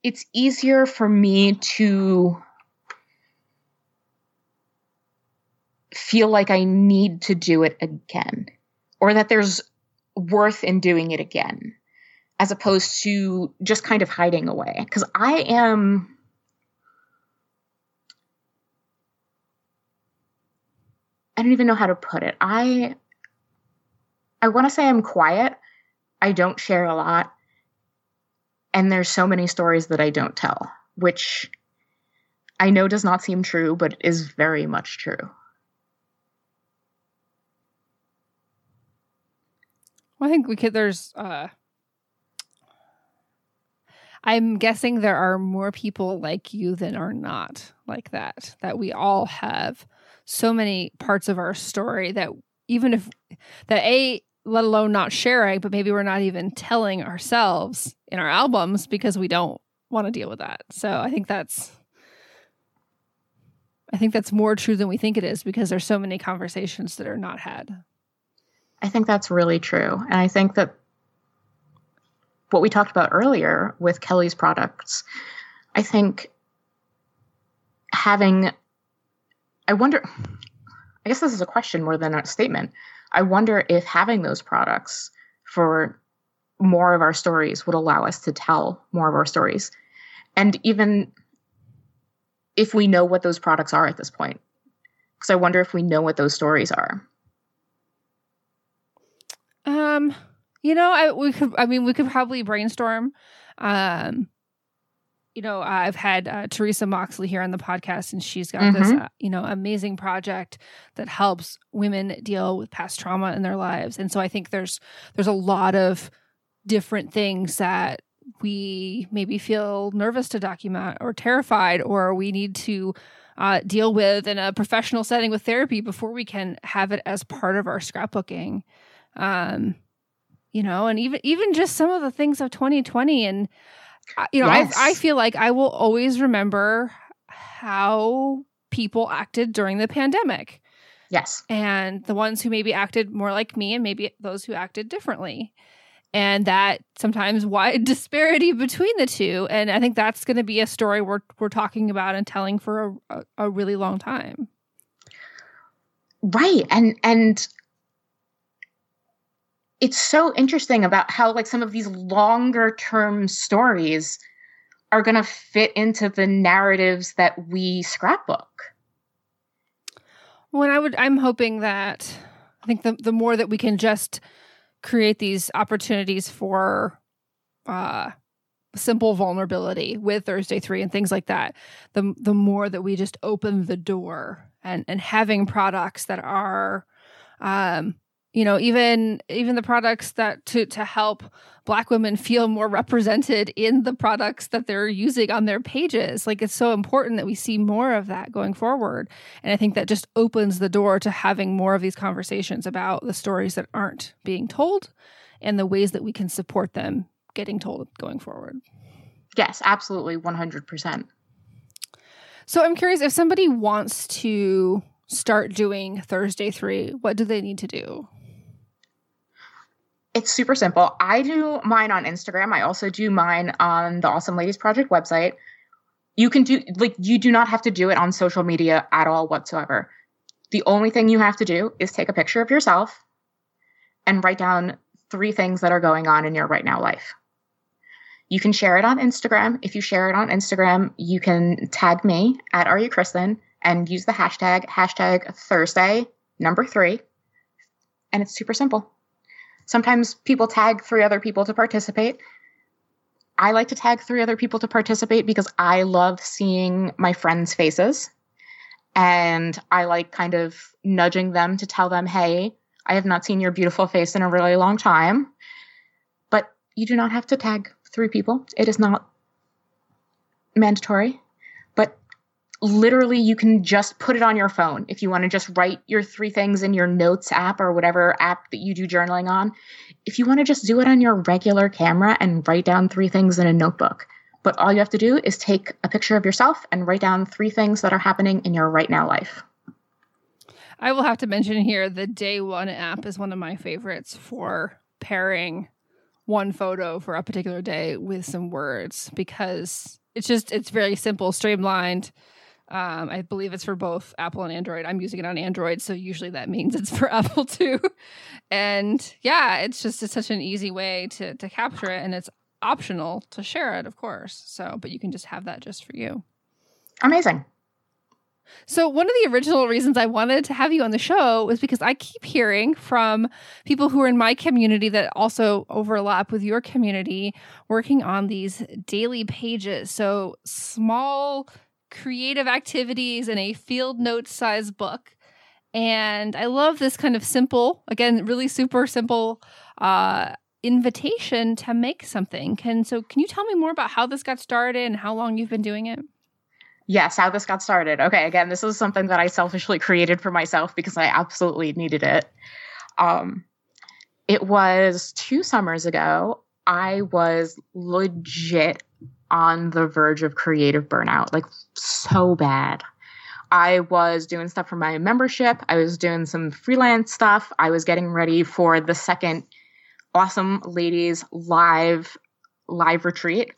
it's easier for me to feel like I need to do it again or that there's worth in doing it again as opposed to just kind of hiding away. Because I am. I don't even know how to put it. I I want to say I'm quiet. I don't share a lot. And there's so many stories that I don't tell, which I know does not seem true, but is very much true. Well, I think we could there's uh I'm guessing there are more people like you than are not like that, that we all have so many parts of our story that even if that A, let alone not sharing, but maybe we're not even telling ourselves in our albums because we don't want to deal with that. So I think that's I think that's more true than we think it is because there's so many conversations that are not had. I think that's really true. And I think that what we talked about earlier with Kelly's products, I think having, I wonder, I guess this is a question more than a statement. I wonder if having those products for more of our stories would allow us to tell more of our stories. And even if we know what those products are at this point, because I wonder if we know what those stories are. Um, you know, I we could. I mean, we could probably brainstorm. Um, you know, I've had uh, Teresa Moxley here on the podcast, and she's got mm-hmm. this, uh, you know, amazing project that helps women deal with past trauma in their lives. And so I think there's there's a lot of different things that we maybe feel nervous to document or terrified, or we need to uh, deal with in a professional setting with therapy before we can have it as part of our scrapbooking. Um, you know, and even even just some of the things of 2020 and uh, you know, yes. I I feel like I will always remember how people acted during the pandemic. Yes. And the ones who maybe acted more like me and maybe those who acted differently. And that sometimes wide disparity between the two. And I think that's going to be a story we're, we're talking about and telling for a, a, a really long time. Right. And, and it's so interesting about how like some of these longer term stories are going to fit into the narratives that we scrapbook. Well, I would, I'm hoping that I think the the more that we can just create these opportunities for uh, simple vulnerability with Thursday three and things like that, the the more that we just open the door and and having products that are um, you know even even the products that to to help black women feel more represented in the products that they're using on their pages. Like it's so important that we see more of that going forward. And i think that just opens the door to having more of these conversations about the stories that aren't being told and the ways that we can support them getting told going forward. Yes absolutely 100% so i'm curious if somebody wants to start doing thursday 3 what do they need to do it's super simple. I do mine on Instagram. I also do mine on the Awesome Ladies Project website. You can do, like, you do not have to do it on social media at all whatsoever. The only thing you have to do is take a picture of yourself and write down three things that are going on in your right now life. You can share it on Instagram. If you share it on Instagram, you can tag me at Are You Kristen and use the hashtag, hashtag Thursday number three. And it's super simple. Sometimes people tag three other people to participate. I like to tag three other people to participate because I love seeing my friends' faces. And I like kind of nudging them to tell them, hey, I have not seen your beautiful face in a really long time. But you do not have to tag three people, it is not mandatory. Literally, you can just put it on your phone. If you want to just write your three things in your notes app or whatever app that you do journaling on, if you want to just do it on your regular camera and write down three things in a notebook. But all you have to do is take a picture of yourself and write down three things that are happening in your right now life. I will have to mention here the Day One app is one of my favorites for pairing one photo for a particular day with some words because it's just it's very simple, streamlined. Um, I believe it's for both Apple and Android. I'm using it on Android, so usually that means it's for Apple too. And yeah, it's just it's such an easy way to to capture it, and it's optional to share it, of course. So, but you can just have that just for you. Amazing. So, one of the original reasons I wanted to have you on the show was because I keep hearing from people who are in my community that also overlap with your community working on these daily pages. So, small creative activities in a field notes size book. And I love this kind of simple, again, really super simple uh, invitation to make something. Can so can you tell me more about how this got started and how long you've been doing it? Yes, how this got started. Okay, again, this is something that I selfishly created for myself because I absolutely needed it. Um, it was two summers ago. I was legit on the verge of creative burnout, like so bad. I was doing stuff for my membership. I was doing some freelance stuff. I was getting ready for the second awesome ladies live live retreat.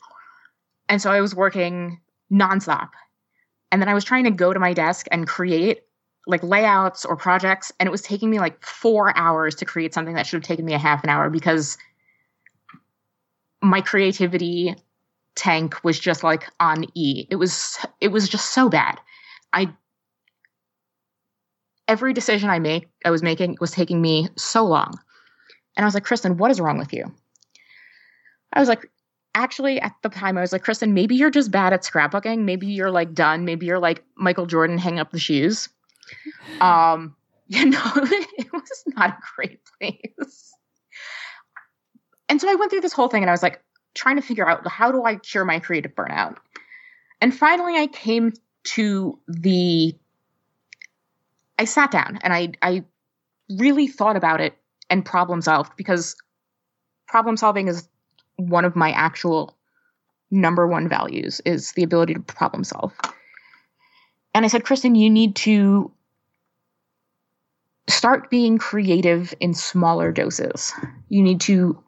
And so I was working nonstop. And then I was trying to go to my desk and create like layouts or projects and it was taking me like 4 hours to create something that should have taken me a half an hour because my creativity tank was just like on E. It was it was just so bad. I every decision I make I was making was taking me so long. And I was like, Kristen, what is wrong with you? I was like, actually, at the time, I was like, Kristen, maybe you're just bad at scrapbooking. Maybe you're like done. Maybe you're like Michael Jordan, hang up the shoes. Um, you know, it was not a great place. And so I went through this whole thing and I was like, trying to figure out how do I cure my creative burnout? And finally, I came to the. I sat down and I, I really thought about it and problem solved because problem solving is one of my actual number one values is the ability to problem solve. And I said, Kristen, you need to start being creative in smaller doses. You need to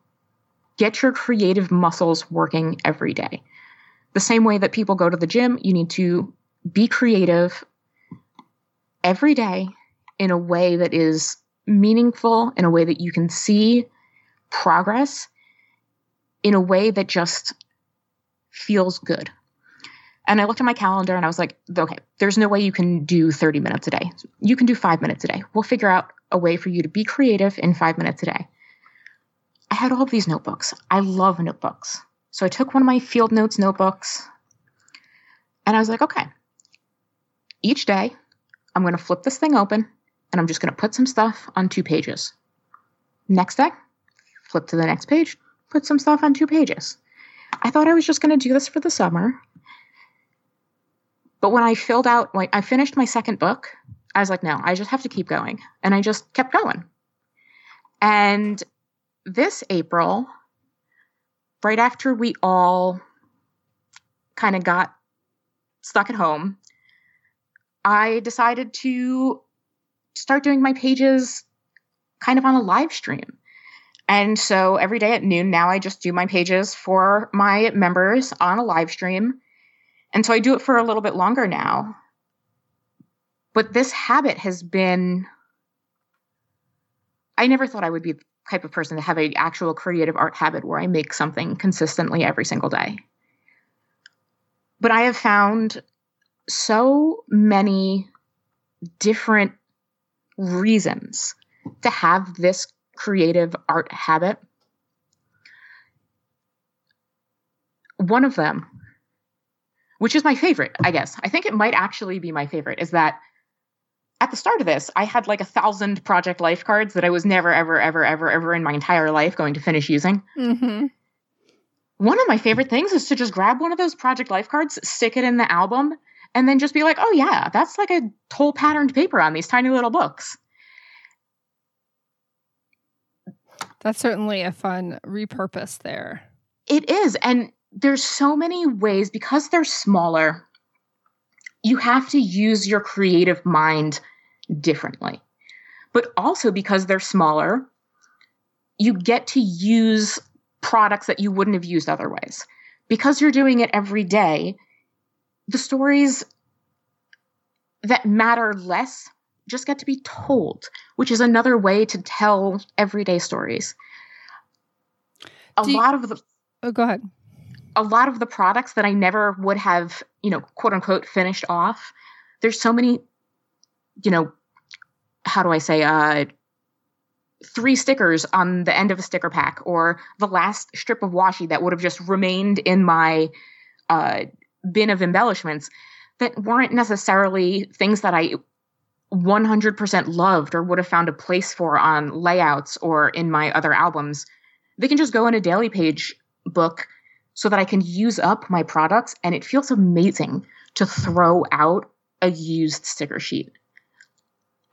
get your creative muscles working every day. The same way that people go to the gym, you need to be creative every day in a way that is meaningful, in a way that you can see progress, in a way that just feels good. And I looked at my calendar and I was like, okay, there's no way you can do 30 minutes a day. You can do five minutes a day. We'll figure out a way for you to be creative in five minutes a day. I had all of these notebooks. I love notebooks. So I took one of my field notes notebooks and I was like, okay, each day I'm going to flip this thing open and I'm just going to put some stuff on two pages. Next day, flip to the next page, put some stuff on two pages. I thought I was just going to do this for the summer. But when I filled out, like, I finished my second book, I was like, no, I just have to keep going. And I just kept going. And this April, right after we all kind of got stuck at home, I decided to start doing my pages kind of on a live stream. And so every day at noon now I just do my pages for my members on a live stream. And so I do it for a little bit longer now. But this habit has been I never thought I would be type of person to have a actual creative art habit where I make something consistently every single day. But I have found so many different reasons to have this creative art habit. one of them, which is my favorite, I guess. I think it might actually be my favorite, is that at the start of this, I had like a thousand project life cards that I was never, ever, ever, ever, ever in my entire life going to finish using. Mm-hmm. One of my favorite things is to just grab one of those project life cards, stick it in the album, and then just be like, oh, yeah, that's like a whole patterned paper on these tiny little books. That's certainly a fun repurpose there. It is. And there's so many ways because they're smaller, you have to use your creative mind differently. But also because they're smaller, you get to use products that you wouldn't have used otherwise. Because you're doing it every day, the stories that matter less just get to be told, which is another way to tell everyday stories. A Do you- lot of the Oh, go ahead. A lot of the products that I never would have, you know, quote unquote finished off. There's so many, you know, how do I say, uh, three stickers on the end of a sticker pack, or the last strip of washi that would have just remained in my uh, bin of embellishments that weren't necessarily things that I 100% loved or would have found a place for on layouts or in my other albums. They can just go in a daily page book so that I can use up my products. And it feels amazing to throw out a used sticker sheet.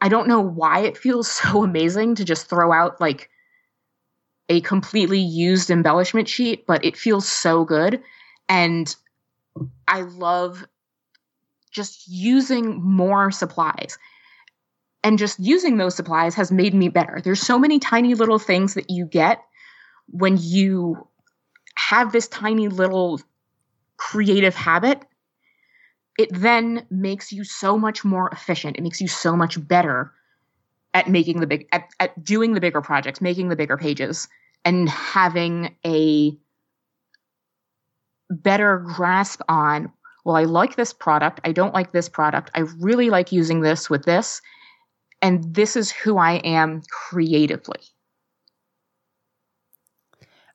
I don't know why it feels so amazing to just throw out like a completely used embellishment sheet, but it feels so good. And I love just using more supplies. And just using those supplies has made me better. There's so many tiny little things that you get when you have this tiny little creative habit, it then makes you so much more efficient. It makes you so much better at making the big at, at doing the bigger projects, making the bigger pages, and having a better grasp on, well, I like this product, I don't like this product, I really like using this with this, and this is who I am creatively.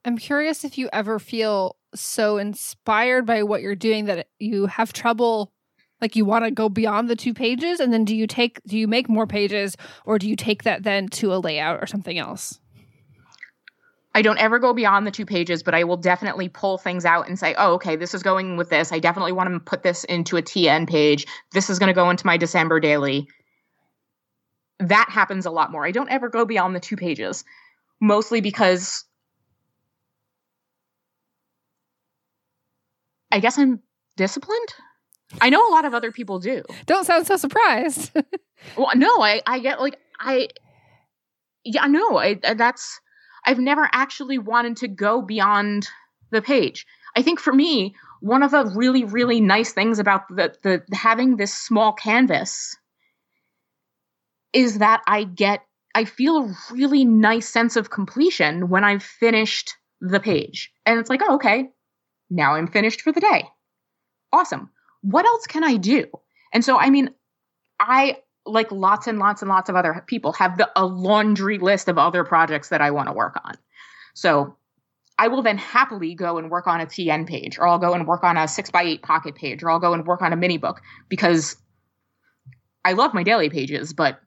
I'm curious if you ever feel so inspired by what you're doing that you have trouble like you want to go beyond the two pages and then do you take do you make more pages or do you take that then to a layout or something else? I don't ever go beyond the two pages, but I will definitely pull things out and say, oh, okay, this is going with this. I definitely want to put this into a TN page. This is going to go into my December daily. That happens a lot more. I don't ever go beyond the two pages, mostly because I guess I'm disciplined. I know a lot of other people do. Don't sound so surprised. Well, no, I, I get like I, yeah, no, I that's I've never actually wanted to go beyond the page. I think for me, one of the really really nice things about the the having this small canvas is that I get I feel a really nice sense of completion when I've finished the page, and it's like, oh, okay, now I'm finished for the day. Awesome. What else can I do? And so, I mean, I like lots and lots and lots of other people have the, a laundry list of other projects that I want to work on. So I will then happily go and work on a TN page, or I'll go and work on a six by eight pocket page, or I'll go and work on a mini book because I love my daily pages, but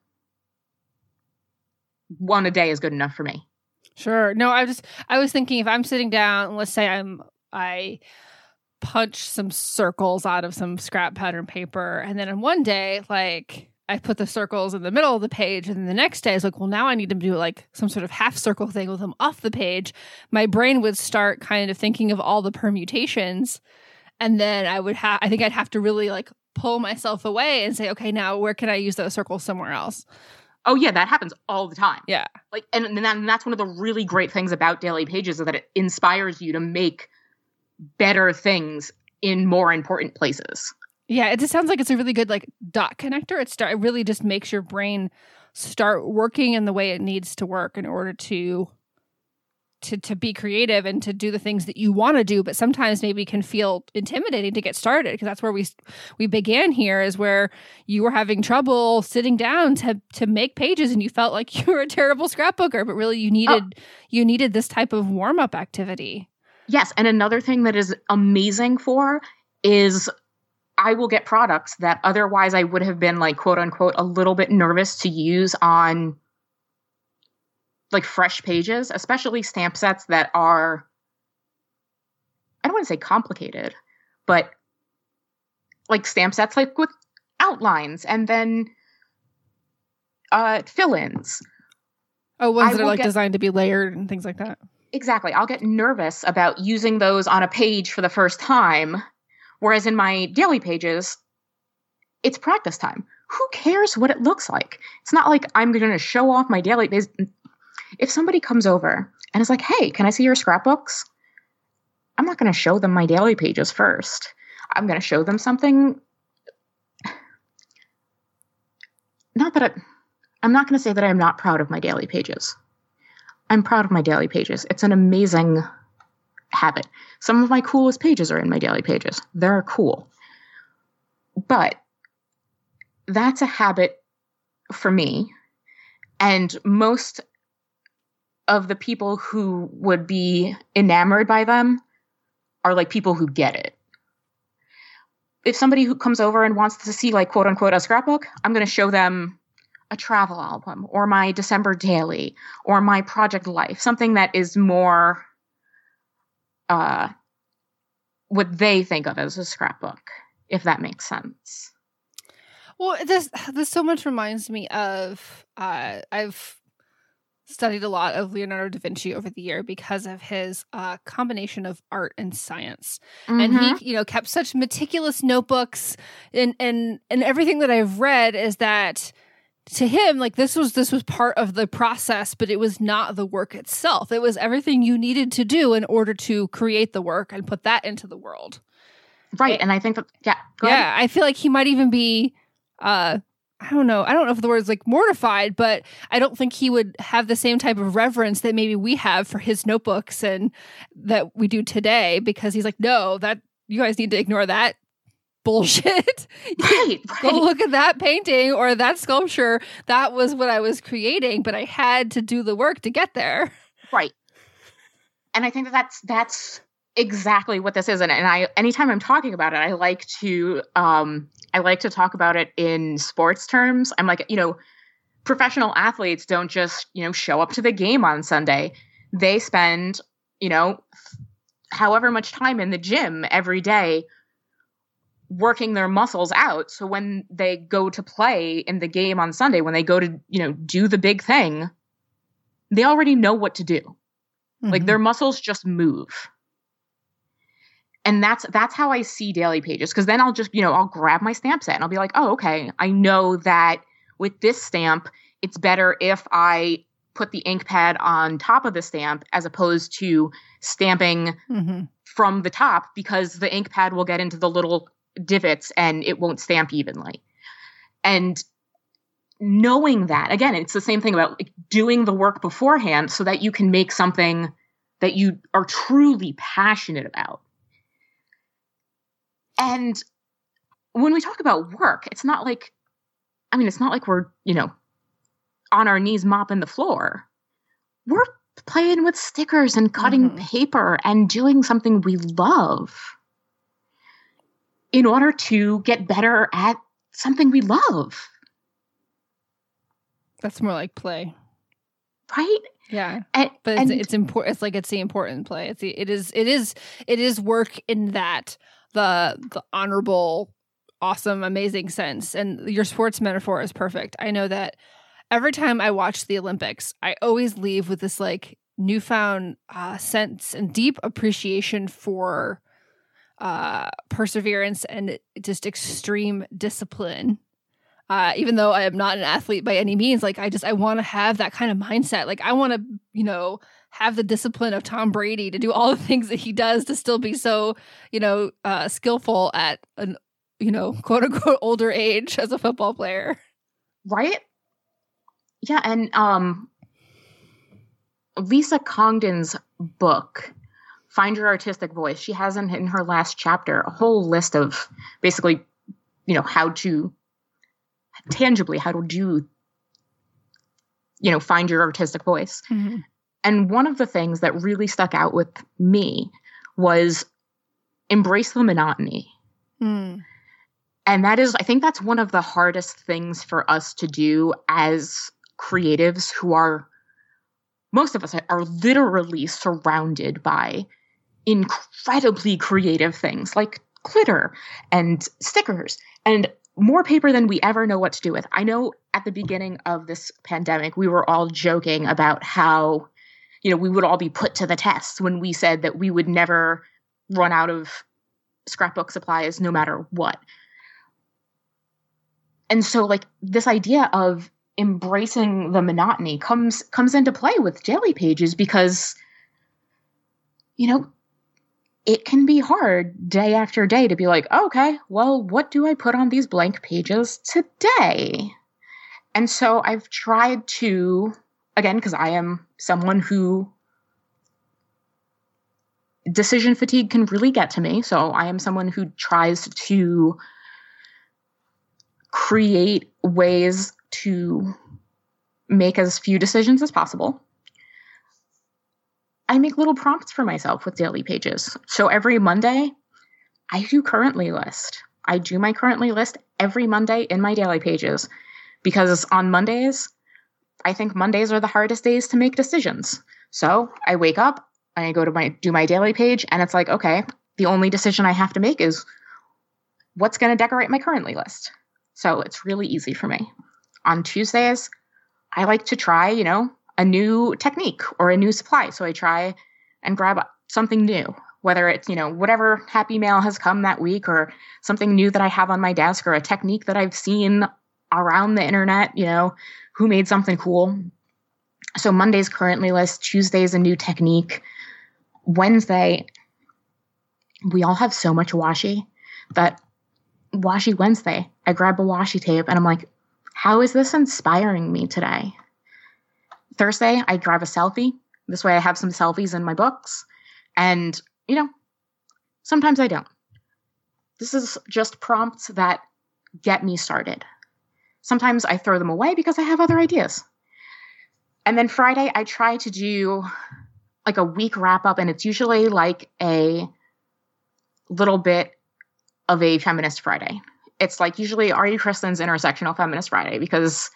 one a day is good enough for me. Sure. No, I just I was thinking if I'm sitting down, let's say I'm I punch some circles out of some scrap pattern paper, and then in one day, like I put the circles in the middle of the page, and then the next day I was like, well, now I need to do like some sort of half circle thing with them off the page. My brain would start kind of thinking of all the permutations, and then I would have I think I'd have to really like pull myself away and say, okay, now where can I use those circles somewhere else? Oh yeah, that happens all the time. Yeah. Like and, and, that, and that's one of the really great things about daily pages is that it inspires you to make better things in more important places. Yeah, it just sounds like it's a really good like dot connector. It start it really just makes your brain start working in the way it needs to work in order to to to be creative and to do the things that you want to do but sometimes maybe can feel intimidating to get started because that's where we we began here is where you were having trouble sitting down to to make pages and you felt like you were a terrible scrapbooker but really you oh. needed oh. you needed this type of warm up activity Yes, and another thing that is amazing for is I will get products that otherwise I would have been like quote unquote a little bit nervous to use on like fresh pages, especially stamp sets that are I don't want to say complicated, but like stamp sets like with outlines and then uh fill-ins. Oh, ones I that are like get- designed to be layered and things like that. Exactly. I'll get nervous about using those on a page for the first time. Whereas in my daily pages, it's practice time. Who cares what it looks like? It's not like I'm going to show off my daily pages. If somebody comes over and is like, hey, can I see your scrapbooks? I'm not going to show them my daily pages first. I'm going to show them something. Not that I, I'm not going to say that I'm not proud of my daily pages. I'm proud of my daily pages. It's an amazing habit. Some of my coolest pages are in my daily pages. They're cool. But that's a habit for me. And most of the people who would be enamored by them are like people who get it. If somebody who comes over and wants to see, like, quote unquote, a scrapbook, I'm going to show them a travel album or my December daily or my project life, something that is more uh, what they think of as a scrapbook, if that makes sense. Well, this this so much reminds me of uh, I've studied a lot of Leonardo da Vinci over the year because of his uh, combination of art and science, and Mhm. he you know kept such meticulous notebooks and and and everything that I've read is that to him like this was this was part of the process but it was not the work itself it was everything you needed to do in order to create the work and put that into the world right, and I think that yeah, go ahead. yeah, I feel like he might even be uh I don't know. I don't know if the word is like mortified, but I don't think he would have the same type of reverence that maybe we have for his notebooks and that we do today because he's like, no, that you guys need to ignore that bullshit. right, Go right. look at that painting or that sculpture. That was what I was creating, but I had to do the work to get there. Right. And I think that that's that's exactly what this is. And, and I anytime I'm talking about it, I like to um I like to talk about it in sports terms. I'm like, you know, professional athletes don't just, you know, show up to the game on Sunday. They spend, you know, however much time in the gym every day working their muscles out. So when they go to play in the game on Sunday, when they go to, you know, do the big thing, they already know what to do. Like Mhm. their muscles just move. And that's that's how I see daily pages because then I'll just, you know, I'll grab my stamp set and I'll be like, "Oh, okay. I know that with this stamp, it's better if I put the ink pad on top of the stamp as opposed to stamping Mhm. from the top because the ink pad will get into the little divots and it won't stamp evenly. And knowing that, again, it's the same thing about like, doing the work beforehand so that you can make something that you are truly passionate about. And when we talk about work, it's not like, I mean, it's not like we're, you know, on our knees mopping the floor. We're playing with stickers and cutting Mhm. paper and doing something we love in order to get better at something we love, That's more like play. right? Yeah. And, but it's, and it's important it's like it's the important play it's the, it is it is it is work in that the the honorable awesome amazing sense and your sports metaphor is perfect i know that every time i watch the olympics i always leave with this like newfound uh, sense and deep appreciation for uh perseverance and just extreme discipline uh, even though I am not an athlete by any means, like I just I want to have that kind of mindset. Like I want to, you know, have the discipline of Tom Brady to do all the things that he does to still be so, you know, uh, skillful at an, you know, quote unquote older age as a football player. right? Yeah, and um Lisa Congdon's book, Find Your Artistic Voice, she has in, in her last chapter a whole list of basically, you know, how to tangibly how to do you know, find your artistic voice. And one of the things that really stuck out with me was embrace the monotony. Mm. And that is, I think that's one of the hardest things for us to do as creatives who are, most of us are literally surrounded by incredibly creative things like glitter and stickers and more paper than we ever know what to do with. I know at the beginning of this pandemic, we were all joking about how, you know, we would all be put to the test when we said that we would never run out of scrapbook supplies no matter what. And so like this idea of embracing the monotony comes comes into play with daily pages because you know it can be hard day after day to be like, okay, well, what do I put on these blank pages today? And so I've tried to, again, because I am someone who decision fatigue can really get to me. So I am someone who tries to create ways to make as few decisions as possible. I make little prompts for myself with daily pages. So every Monday, I do currently list. I do my currently list every Monday in my daily pages because on Mondays, I think Mondays are the hardest days to make decisions. So I wake up, I go to my do my daily page, and it's like, okay, the only decision I have to make is what's going to decorate my currently list. So it's really easy for me. On Tuesdays, I like to try, you know, a new technique or a new supply. So I try and grab something new, whether it's, you know, whatever happy mail has come that week or something new that I have on my desk or a technique that I've seen around the internet, you know, who made something cool. So Monday's currently list, Tuesday's a new technique. Wednesday, we all have so much washi that washi Wednesday, I grab a washi tape and I'm like, how is this inspiring me today? Thursday, I grab a selfie. This way I have some selfies in my books. And, you know, sometimes I don't. This is just prompts that get me started. Sometimes I throw them away because I have other ideas. And then Friday, I try to do like a week wrap up, and it's usually like a little bit of a feminist Friday. It's like usually Ari Kristen's Intersectional Feminist Friday because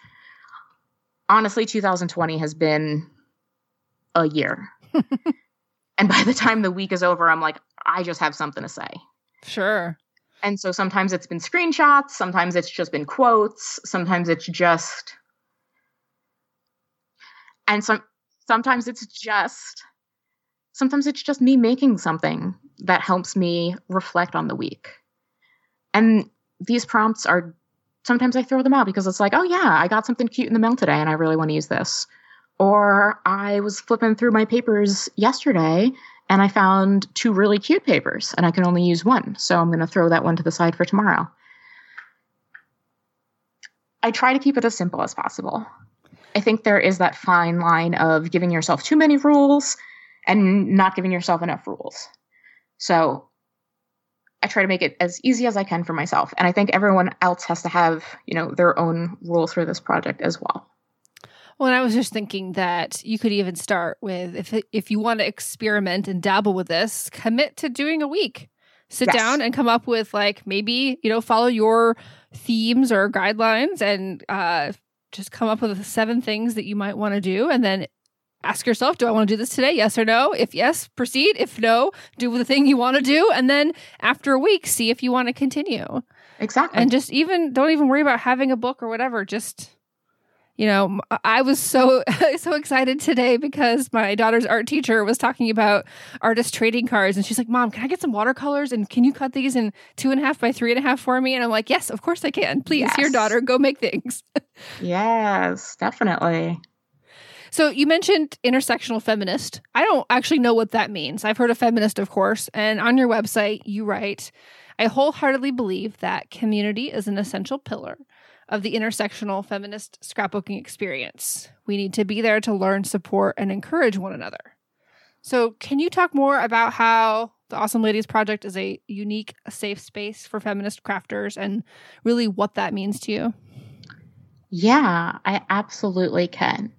honestly, 2020 has been a year. and by the time the week is over, I'm like, I just have something to say. Sure. And so sometimes it's been screenshots, sometimes it's just been quotes, sometimes it's just and some sometimes it's just sometimes it's just me making something that helps me reflect on the week. And these prompts are sometimes I throw them out because it's like, oh yeah, I got something cute in the mail today and I really want to use this. Or I was flipping through my papers yesterday and I found two really cute papers and I can only use one. So I'm going to throw that one to the side for tomorrow. I try to keep it as simple as possible. I think there is that fine line of giving yourself too many rules and not giving yourself enough rules. So I try to make it as easy as I can for myself. And I think everyone else has to have, you know, their own rules for this project as well. Well, I was just thinking that you could even start with if if you want to experiment and dabble with this, commit to doing a week. Sit yes. down and come up with like maybe you know follow your themes or guidelines and uh, just come up with seven things that you might want to do, and then ask yourself, do I want to do this today? Yes or no? If yes, proceed. If no, do the thing you want to do. And then after a week, see if you want to continue. Exactly. And just even, don't even worry about having a book or whatever. Just, you know, I was so, so excited today because my daughter's art teacher was talking about artist trading cards. And she's like, Mom, can I get some watercolors? And can you cut these in two and a half by three and a half for me? And I'm like, Yes, of course I can. Please, yes. your daughter, go make things. yes, definitely. So you mentioned intersectional feminist. I don't actually know what that means. I've heard of feminist, of course, and on your website you write, I wholeheartedly believe that community is an essential pillar of the intersectional feminist scrapbooking experience. We need to be there to learn, support, and encourage one another. So, can you talk more about how the Awesome Ladies Project is a unique, safe space for feminist crafters and really what that means to you? Yeah, I absolutely can.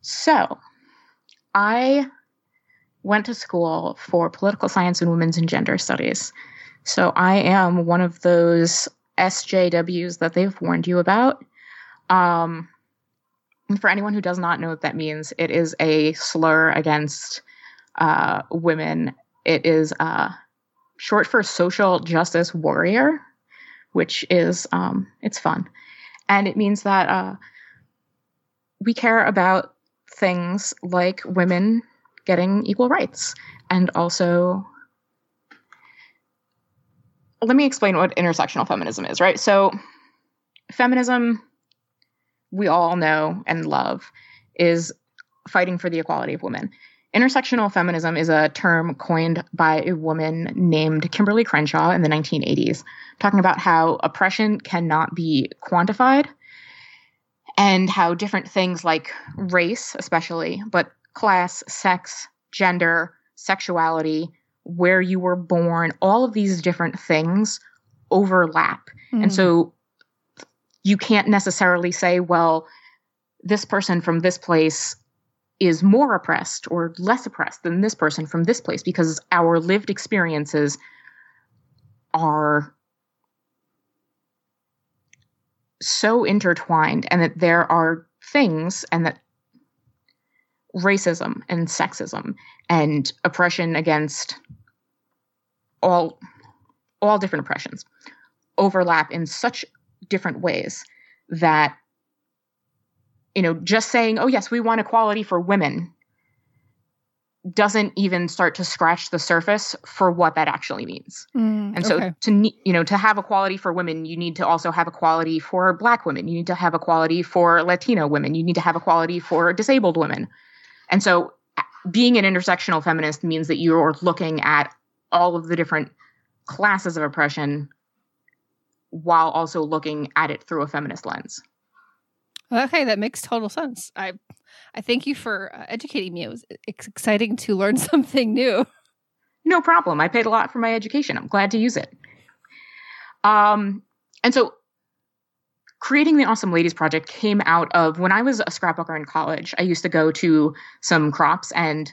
So, I went to school for political science and women's and gender studies. So I am one of those SJWs that they've warned you about. Um, for anyone who does not know what that means, it is a slur against uh, women. It is uh, short for social justice warrior, which is um, it's fun, and it means that uh, we care about things like women getting equal rights. And also let me explain what intersectional feminism is right? So feminism we all know and love is fighting for the equality of women. Intersectional feminism is a term coined by a woman named Kimberlé Crenshaw in the 1980s talking about how oppression cannot be quantified and how different things like race, especially, but class, sex, gender, sexuality, where you were born, all of these different things overlap. Mm. And so you can't necessarily say, well, this person from this place is more oppressed or less oppressed than this person from this place because our lived experiences are so intertwined and that there are things and that racism and sexism and oppression against all all different oppressions overlap in such different ways that you know just saying oh yes we want equality for women doesn't even start to scratch the surface for what that actually means. Mm, and so okay. to you know to have equality for women, you need to also have equality for black women. You need to have equality for Latino women. You need to have equality for disabled women. And so being an intersectional feminist means that you're looking at all of the different classes of oppression while also looking at it through a feminist lens. Okay, that makes total sense. I I thank you for uh, educating me. It was exciting to learn something new. No problem. I paid a lot for my education. I'm glad to use it. Um, and so creating the Awesome Ladies Project came out of when I was a scrapbooker in college. I used to go to some crops and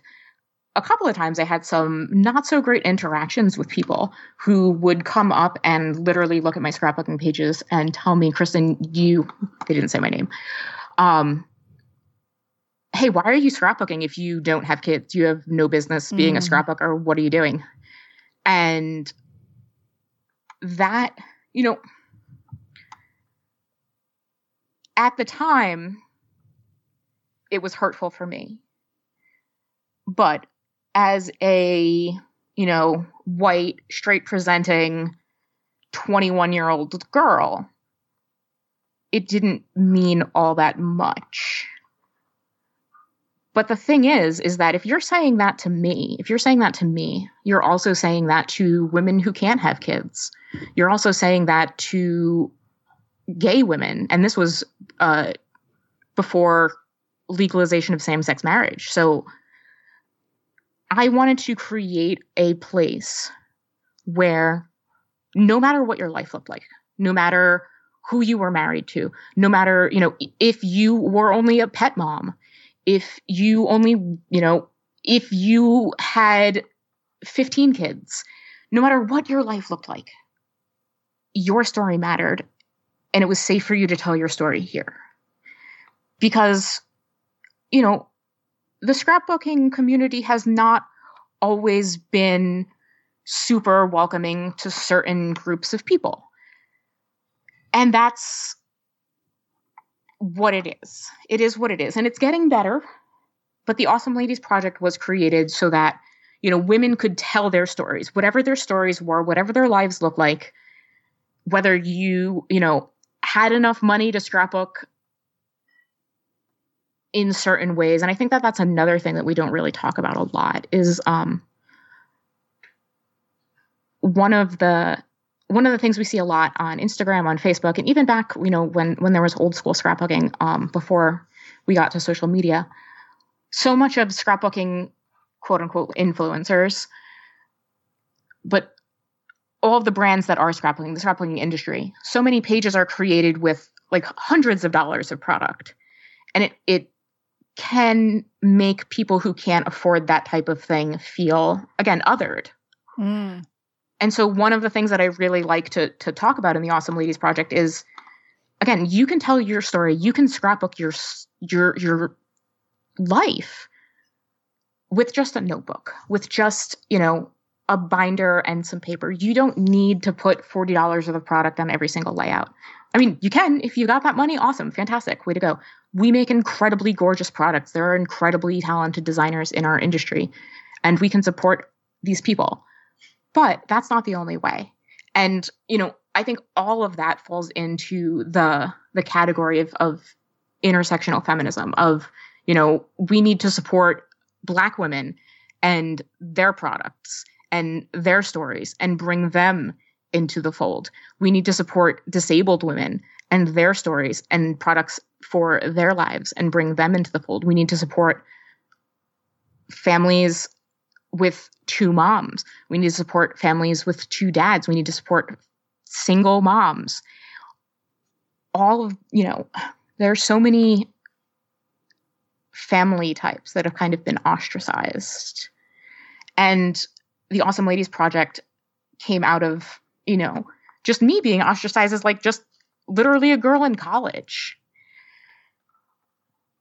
a couple of times I had some not so great interactions with people who would come up and literally look at my scrapbooking pages and tell me, Kristen, you, they didn't say my name, um, hey, why are you scrapbooking if you don't have kids? You have no business being mm. a scrapbooker. What are you doing? And that, you know, at the time, it was hurtful for me. But as a, you know, white, straight presenting 21 year old girl, it didn't mean all that much but the thing is, is that if you're saying that to me, if you're saying that to me, you're also saying that to women who can't have kids. You're also saying that to gay women. And this was uh, before legalization of same sex marriage. So I wanted to create a place where no matter what your life looked like, no matter who you were married to, no matter, you know, if you were only a pet mom, if you only, you know, if you had 15 kids, no matter what your life looked like, your story mattered and it was safe for you to tell your story here. Because, you know, the scrapbooking community has not always been super welcoming to certain groups of people. And that's what it is. It is what it is. And it's getting better. But the Awesome Ladies Project was created so that, you know, women could tell their stories, whatever their stories were, whatever their lives look like, whether you, you know, had enough money to scrapbook in certain ways. And I think that that's another thing that we don't really talk about a lot is um one of the one of the things we see a lot on Instagram, on Facebook, and even back, you know, when when there was old school scrapbooking, um, before we got to social media, so much of scrapbooking, quote unquote, influencers, but all of the brands that are scrapbooking, the scrapbooking industry, so many pages are created with like hundreds of dollars of product, and it it can make people who can't afford that type of thing feel again othered. Mm. And so one of the things that I really like to to talk about in the Awesome Ladies project is again, you can tell your story, you can scrapbook your your your life with just a notebook, with just, you know, a binder and some paper. You don't need to put $40 of of product on every single layout. I mean, you can if you got that money, awesome, fantastic, way to go. We make incredibly gorgeous products. There are incredibly talented designers in our industry, and we can support these people. But that's not the only way. And, you know, I think all of that falls into the the category of, of intersectional feminism of, you know, we need to support black women and their products and their stories and bring them into the fold. We need to support disabled women and their stories and products for their lives and bring them into the fold. We need to support families with two moms. We need to support families with two dads. We need to support single moms. All of, you know, there are so many family types that have kind of been ostracized. And the Awesome Ladies Project came out of, you know, just me being ostracized as like just literally a girl in college.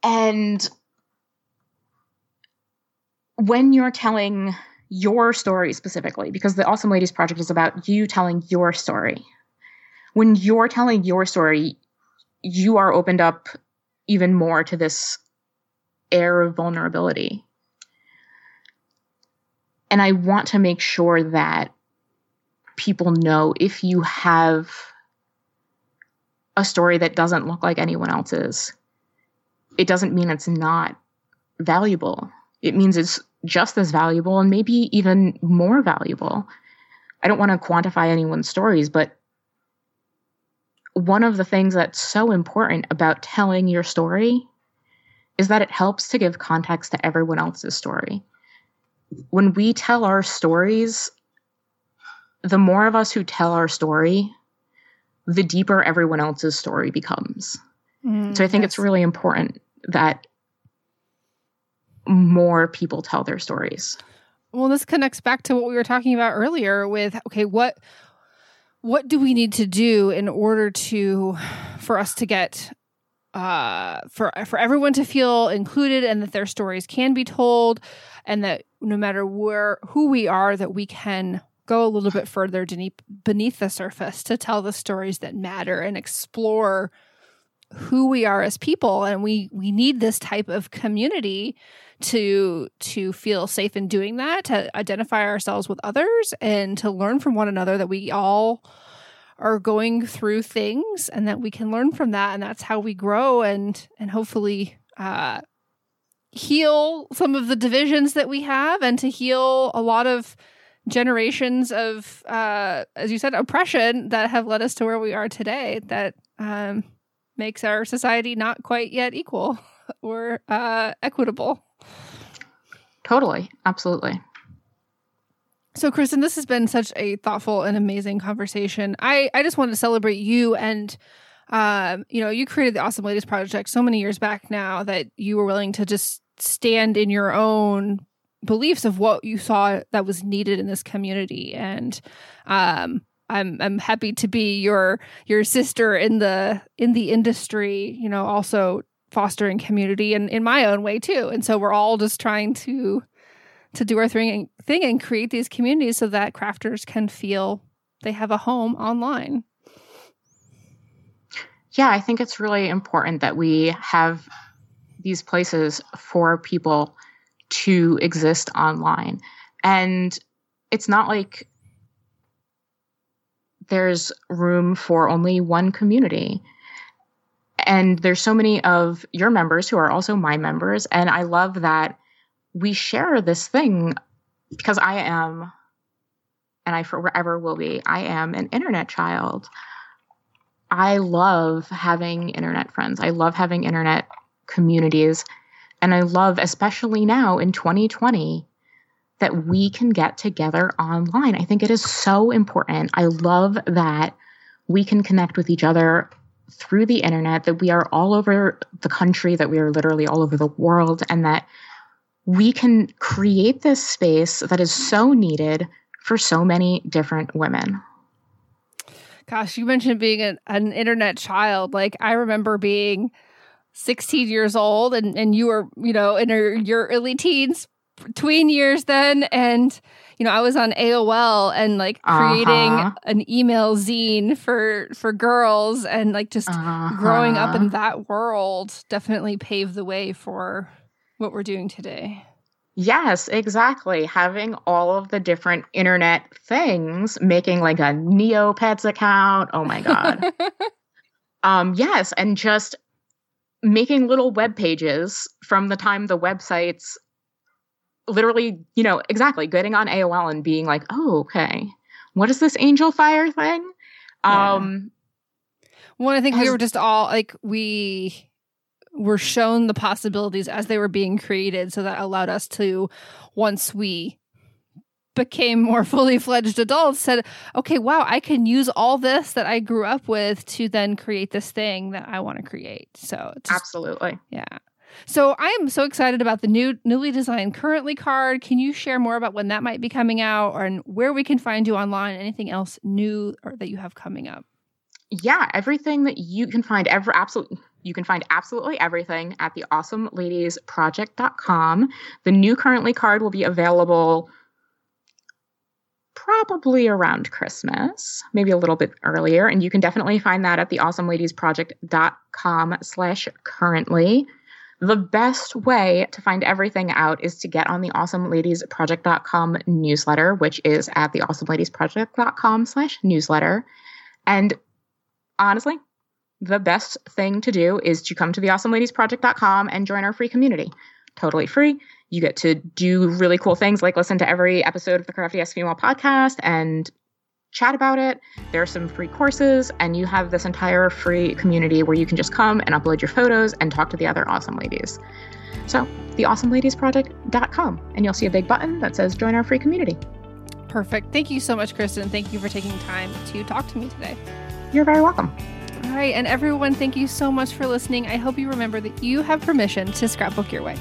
And when you're telling your story specifically, because the Awesome Ladies Project is about you telling your story, when you're telling your story, you are opened up even more to this air of vulnerability and I want to make sure that people know if you have a story that doesn't look like anyone else's, it doesn't mean it's not valuable. It means it's just as valuable and maybe even more valuable. I don't want to quantify anyone's stories, but one of the things that's so important about telling your story is that it helps to give context to everyone else's story when we tell our stories, the more of us who tell our story, the deeper everyone else's story becomes. Mm, so I think yes. it's really important that more people tell their stories. Well, this connects back to what we were talking about earlier with okay, what what do we need to do in order to for us to get uh, for for everyone to feel included and that their stories can be told and that no matter where who we are that we can go a little bit further beneath the surface to tell the stories that matter and explore who we are as people. And we we need this type of community to to feel safe in doing that to identify ourselves with others and to learn from one another that we all are going through things and that we can learn from that. And that's how we grow and and hopefully uh heal some of the divisions that we have and to heal a lot of generations of uh as you said oppression that have led us to where we are today that um makes our society not quite yet equal or uh equitable. Totally. Absolutely. So, Kristen, this has been such a thoughtful and amazing conversation. I, I just wanted to celebrate you and, um, you know, you created the Awesome Ladies Project so many years back now that you were willing to just stand in your own beliefs of what you saw that was needed in this community. And, um, I'm I'm happy to be your your sister in the in the industry, you know, also fostering community and in my own way too. And so we're all just trying to to do our thing, thing and create these communities so that crafters can feel they have a home online. Yeah, I think it's really important that we have these places for people to exist online. And it's not like there's room for only one community. And there's so many of your members who are also my members. And I love that we share this thing because I am, and I forever will be, I am an internet child. I love having internet friends. I love having internet communities. And I love, especially now in 2020, that we can get together online. I think it is so important. I love that we can connect with each other through the internet, that we are all over the country, that we are literally all over the world, and that we can create this space that is so needed for so many different women. Gosh, you mentioned being an, an internet child. Like, I remember being 16 years old and, and you were, you know, in your, your early teens, tween years then. And, you know, I was on AOL and like creating uh-huh. an email zine for, for girls and like just uh-huh. growing up in that world definitely paved the way for what we're doing today. Yes, exactly. Having all of the different internet things, making like a Neopets account. Oh my God. um, yes, and just making little web pages from the time the websites literally, you know, exactly getting on AOL and being like, oh, okay, what is this Angelfire thing? Yeah. Um, well, I think has, we were just all like, we were shown the possibilities as they were being created. So that allowed us to, once we became more fully fledged adults said okay wow i can use all this that i grew up with to then create this thing that i want to create. So just, absolutely. Yeah. So i'm so excited about the new newly designed currently card. Can you share more about when that might be coming out or where we can find you online? Anything else new or that you have coming up? Yeah everything that you can find ever absolutely you can find absolutely everything at the awesomeladiesproject.com the new currently card will be available probably around Christmas, maybe a little bit earlier. And you can definitely find that at the awesomeladiesproject.com slash currently. The best way to find everything out is to get on the awesomeladiesproject.com newsletter, which is at the awesomeladiesproject.com slash newsletter. And honestly, the best thing to do is to come to the awesomeladiesproject.com and join our free community. Totally free. You get to do really cool things like listen to every episode of the Crafty Ass Female podcast and chat about it. There are some free courses, and you have this entire free community where you can just come and upload your photos and talk to the other awesome ladies. So, theawesomeladiesproject.com, and you'll see a big button that says join our free community. Perfect. Thank you so much, Kristen. Thank you for taking time to talk to me today. You're very welcome. All right, and everyone, thank you so much for listening. I hope you remember that you have permission to scrapbook your way.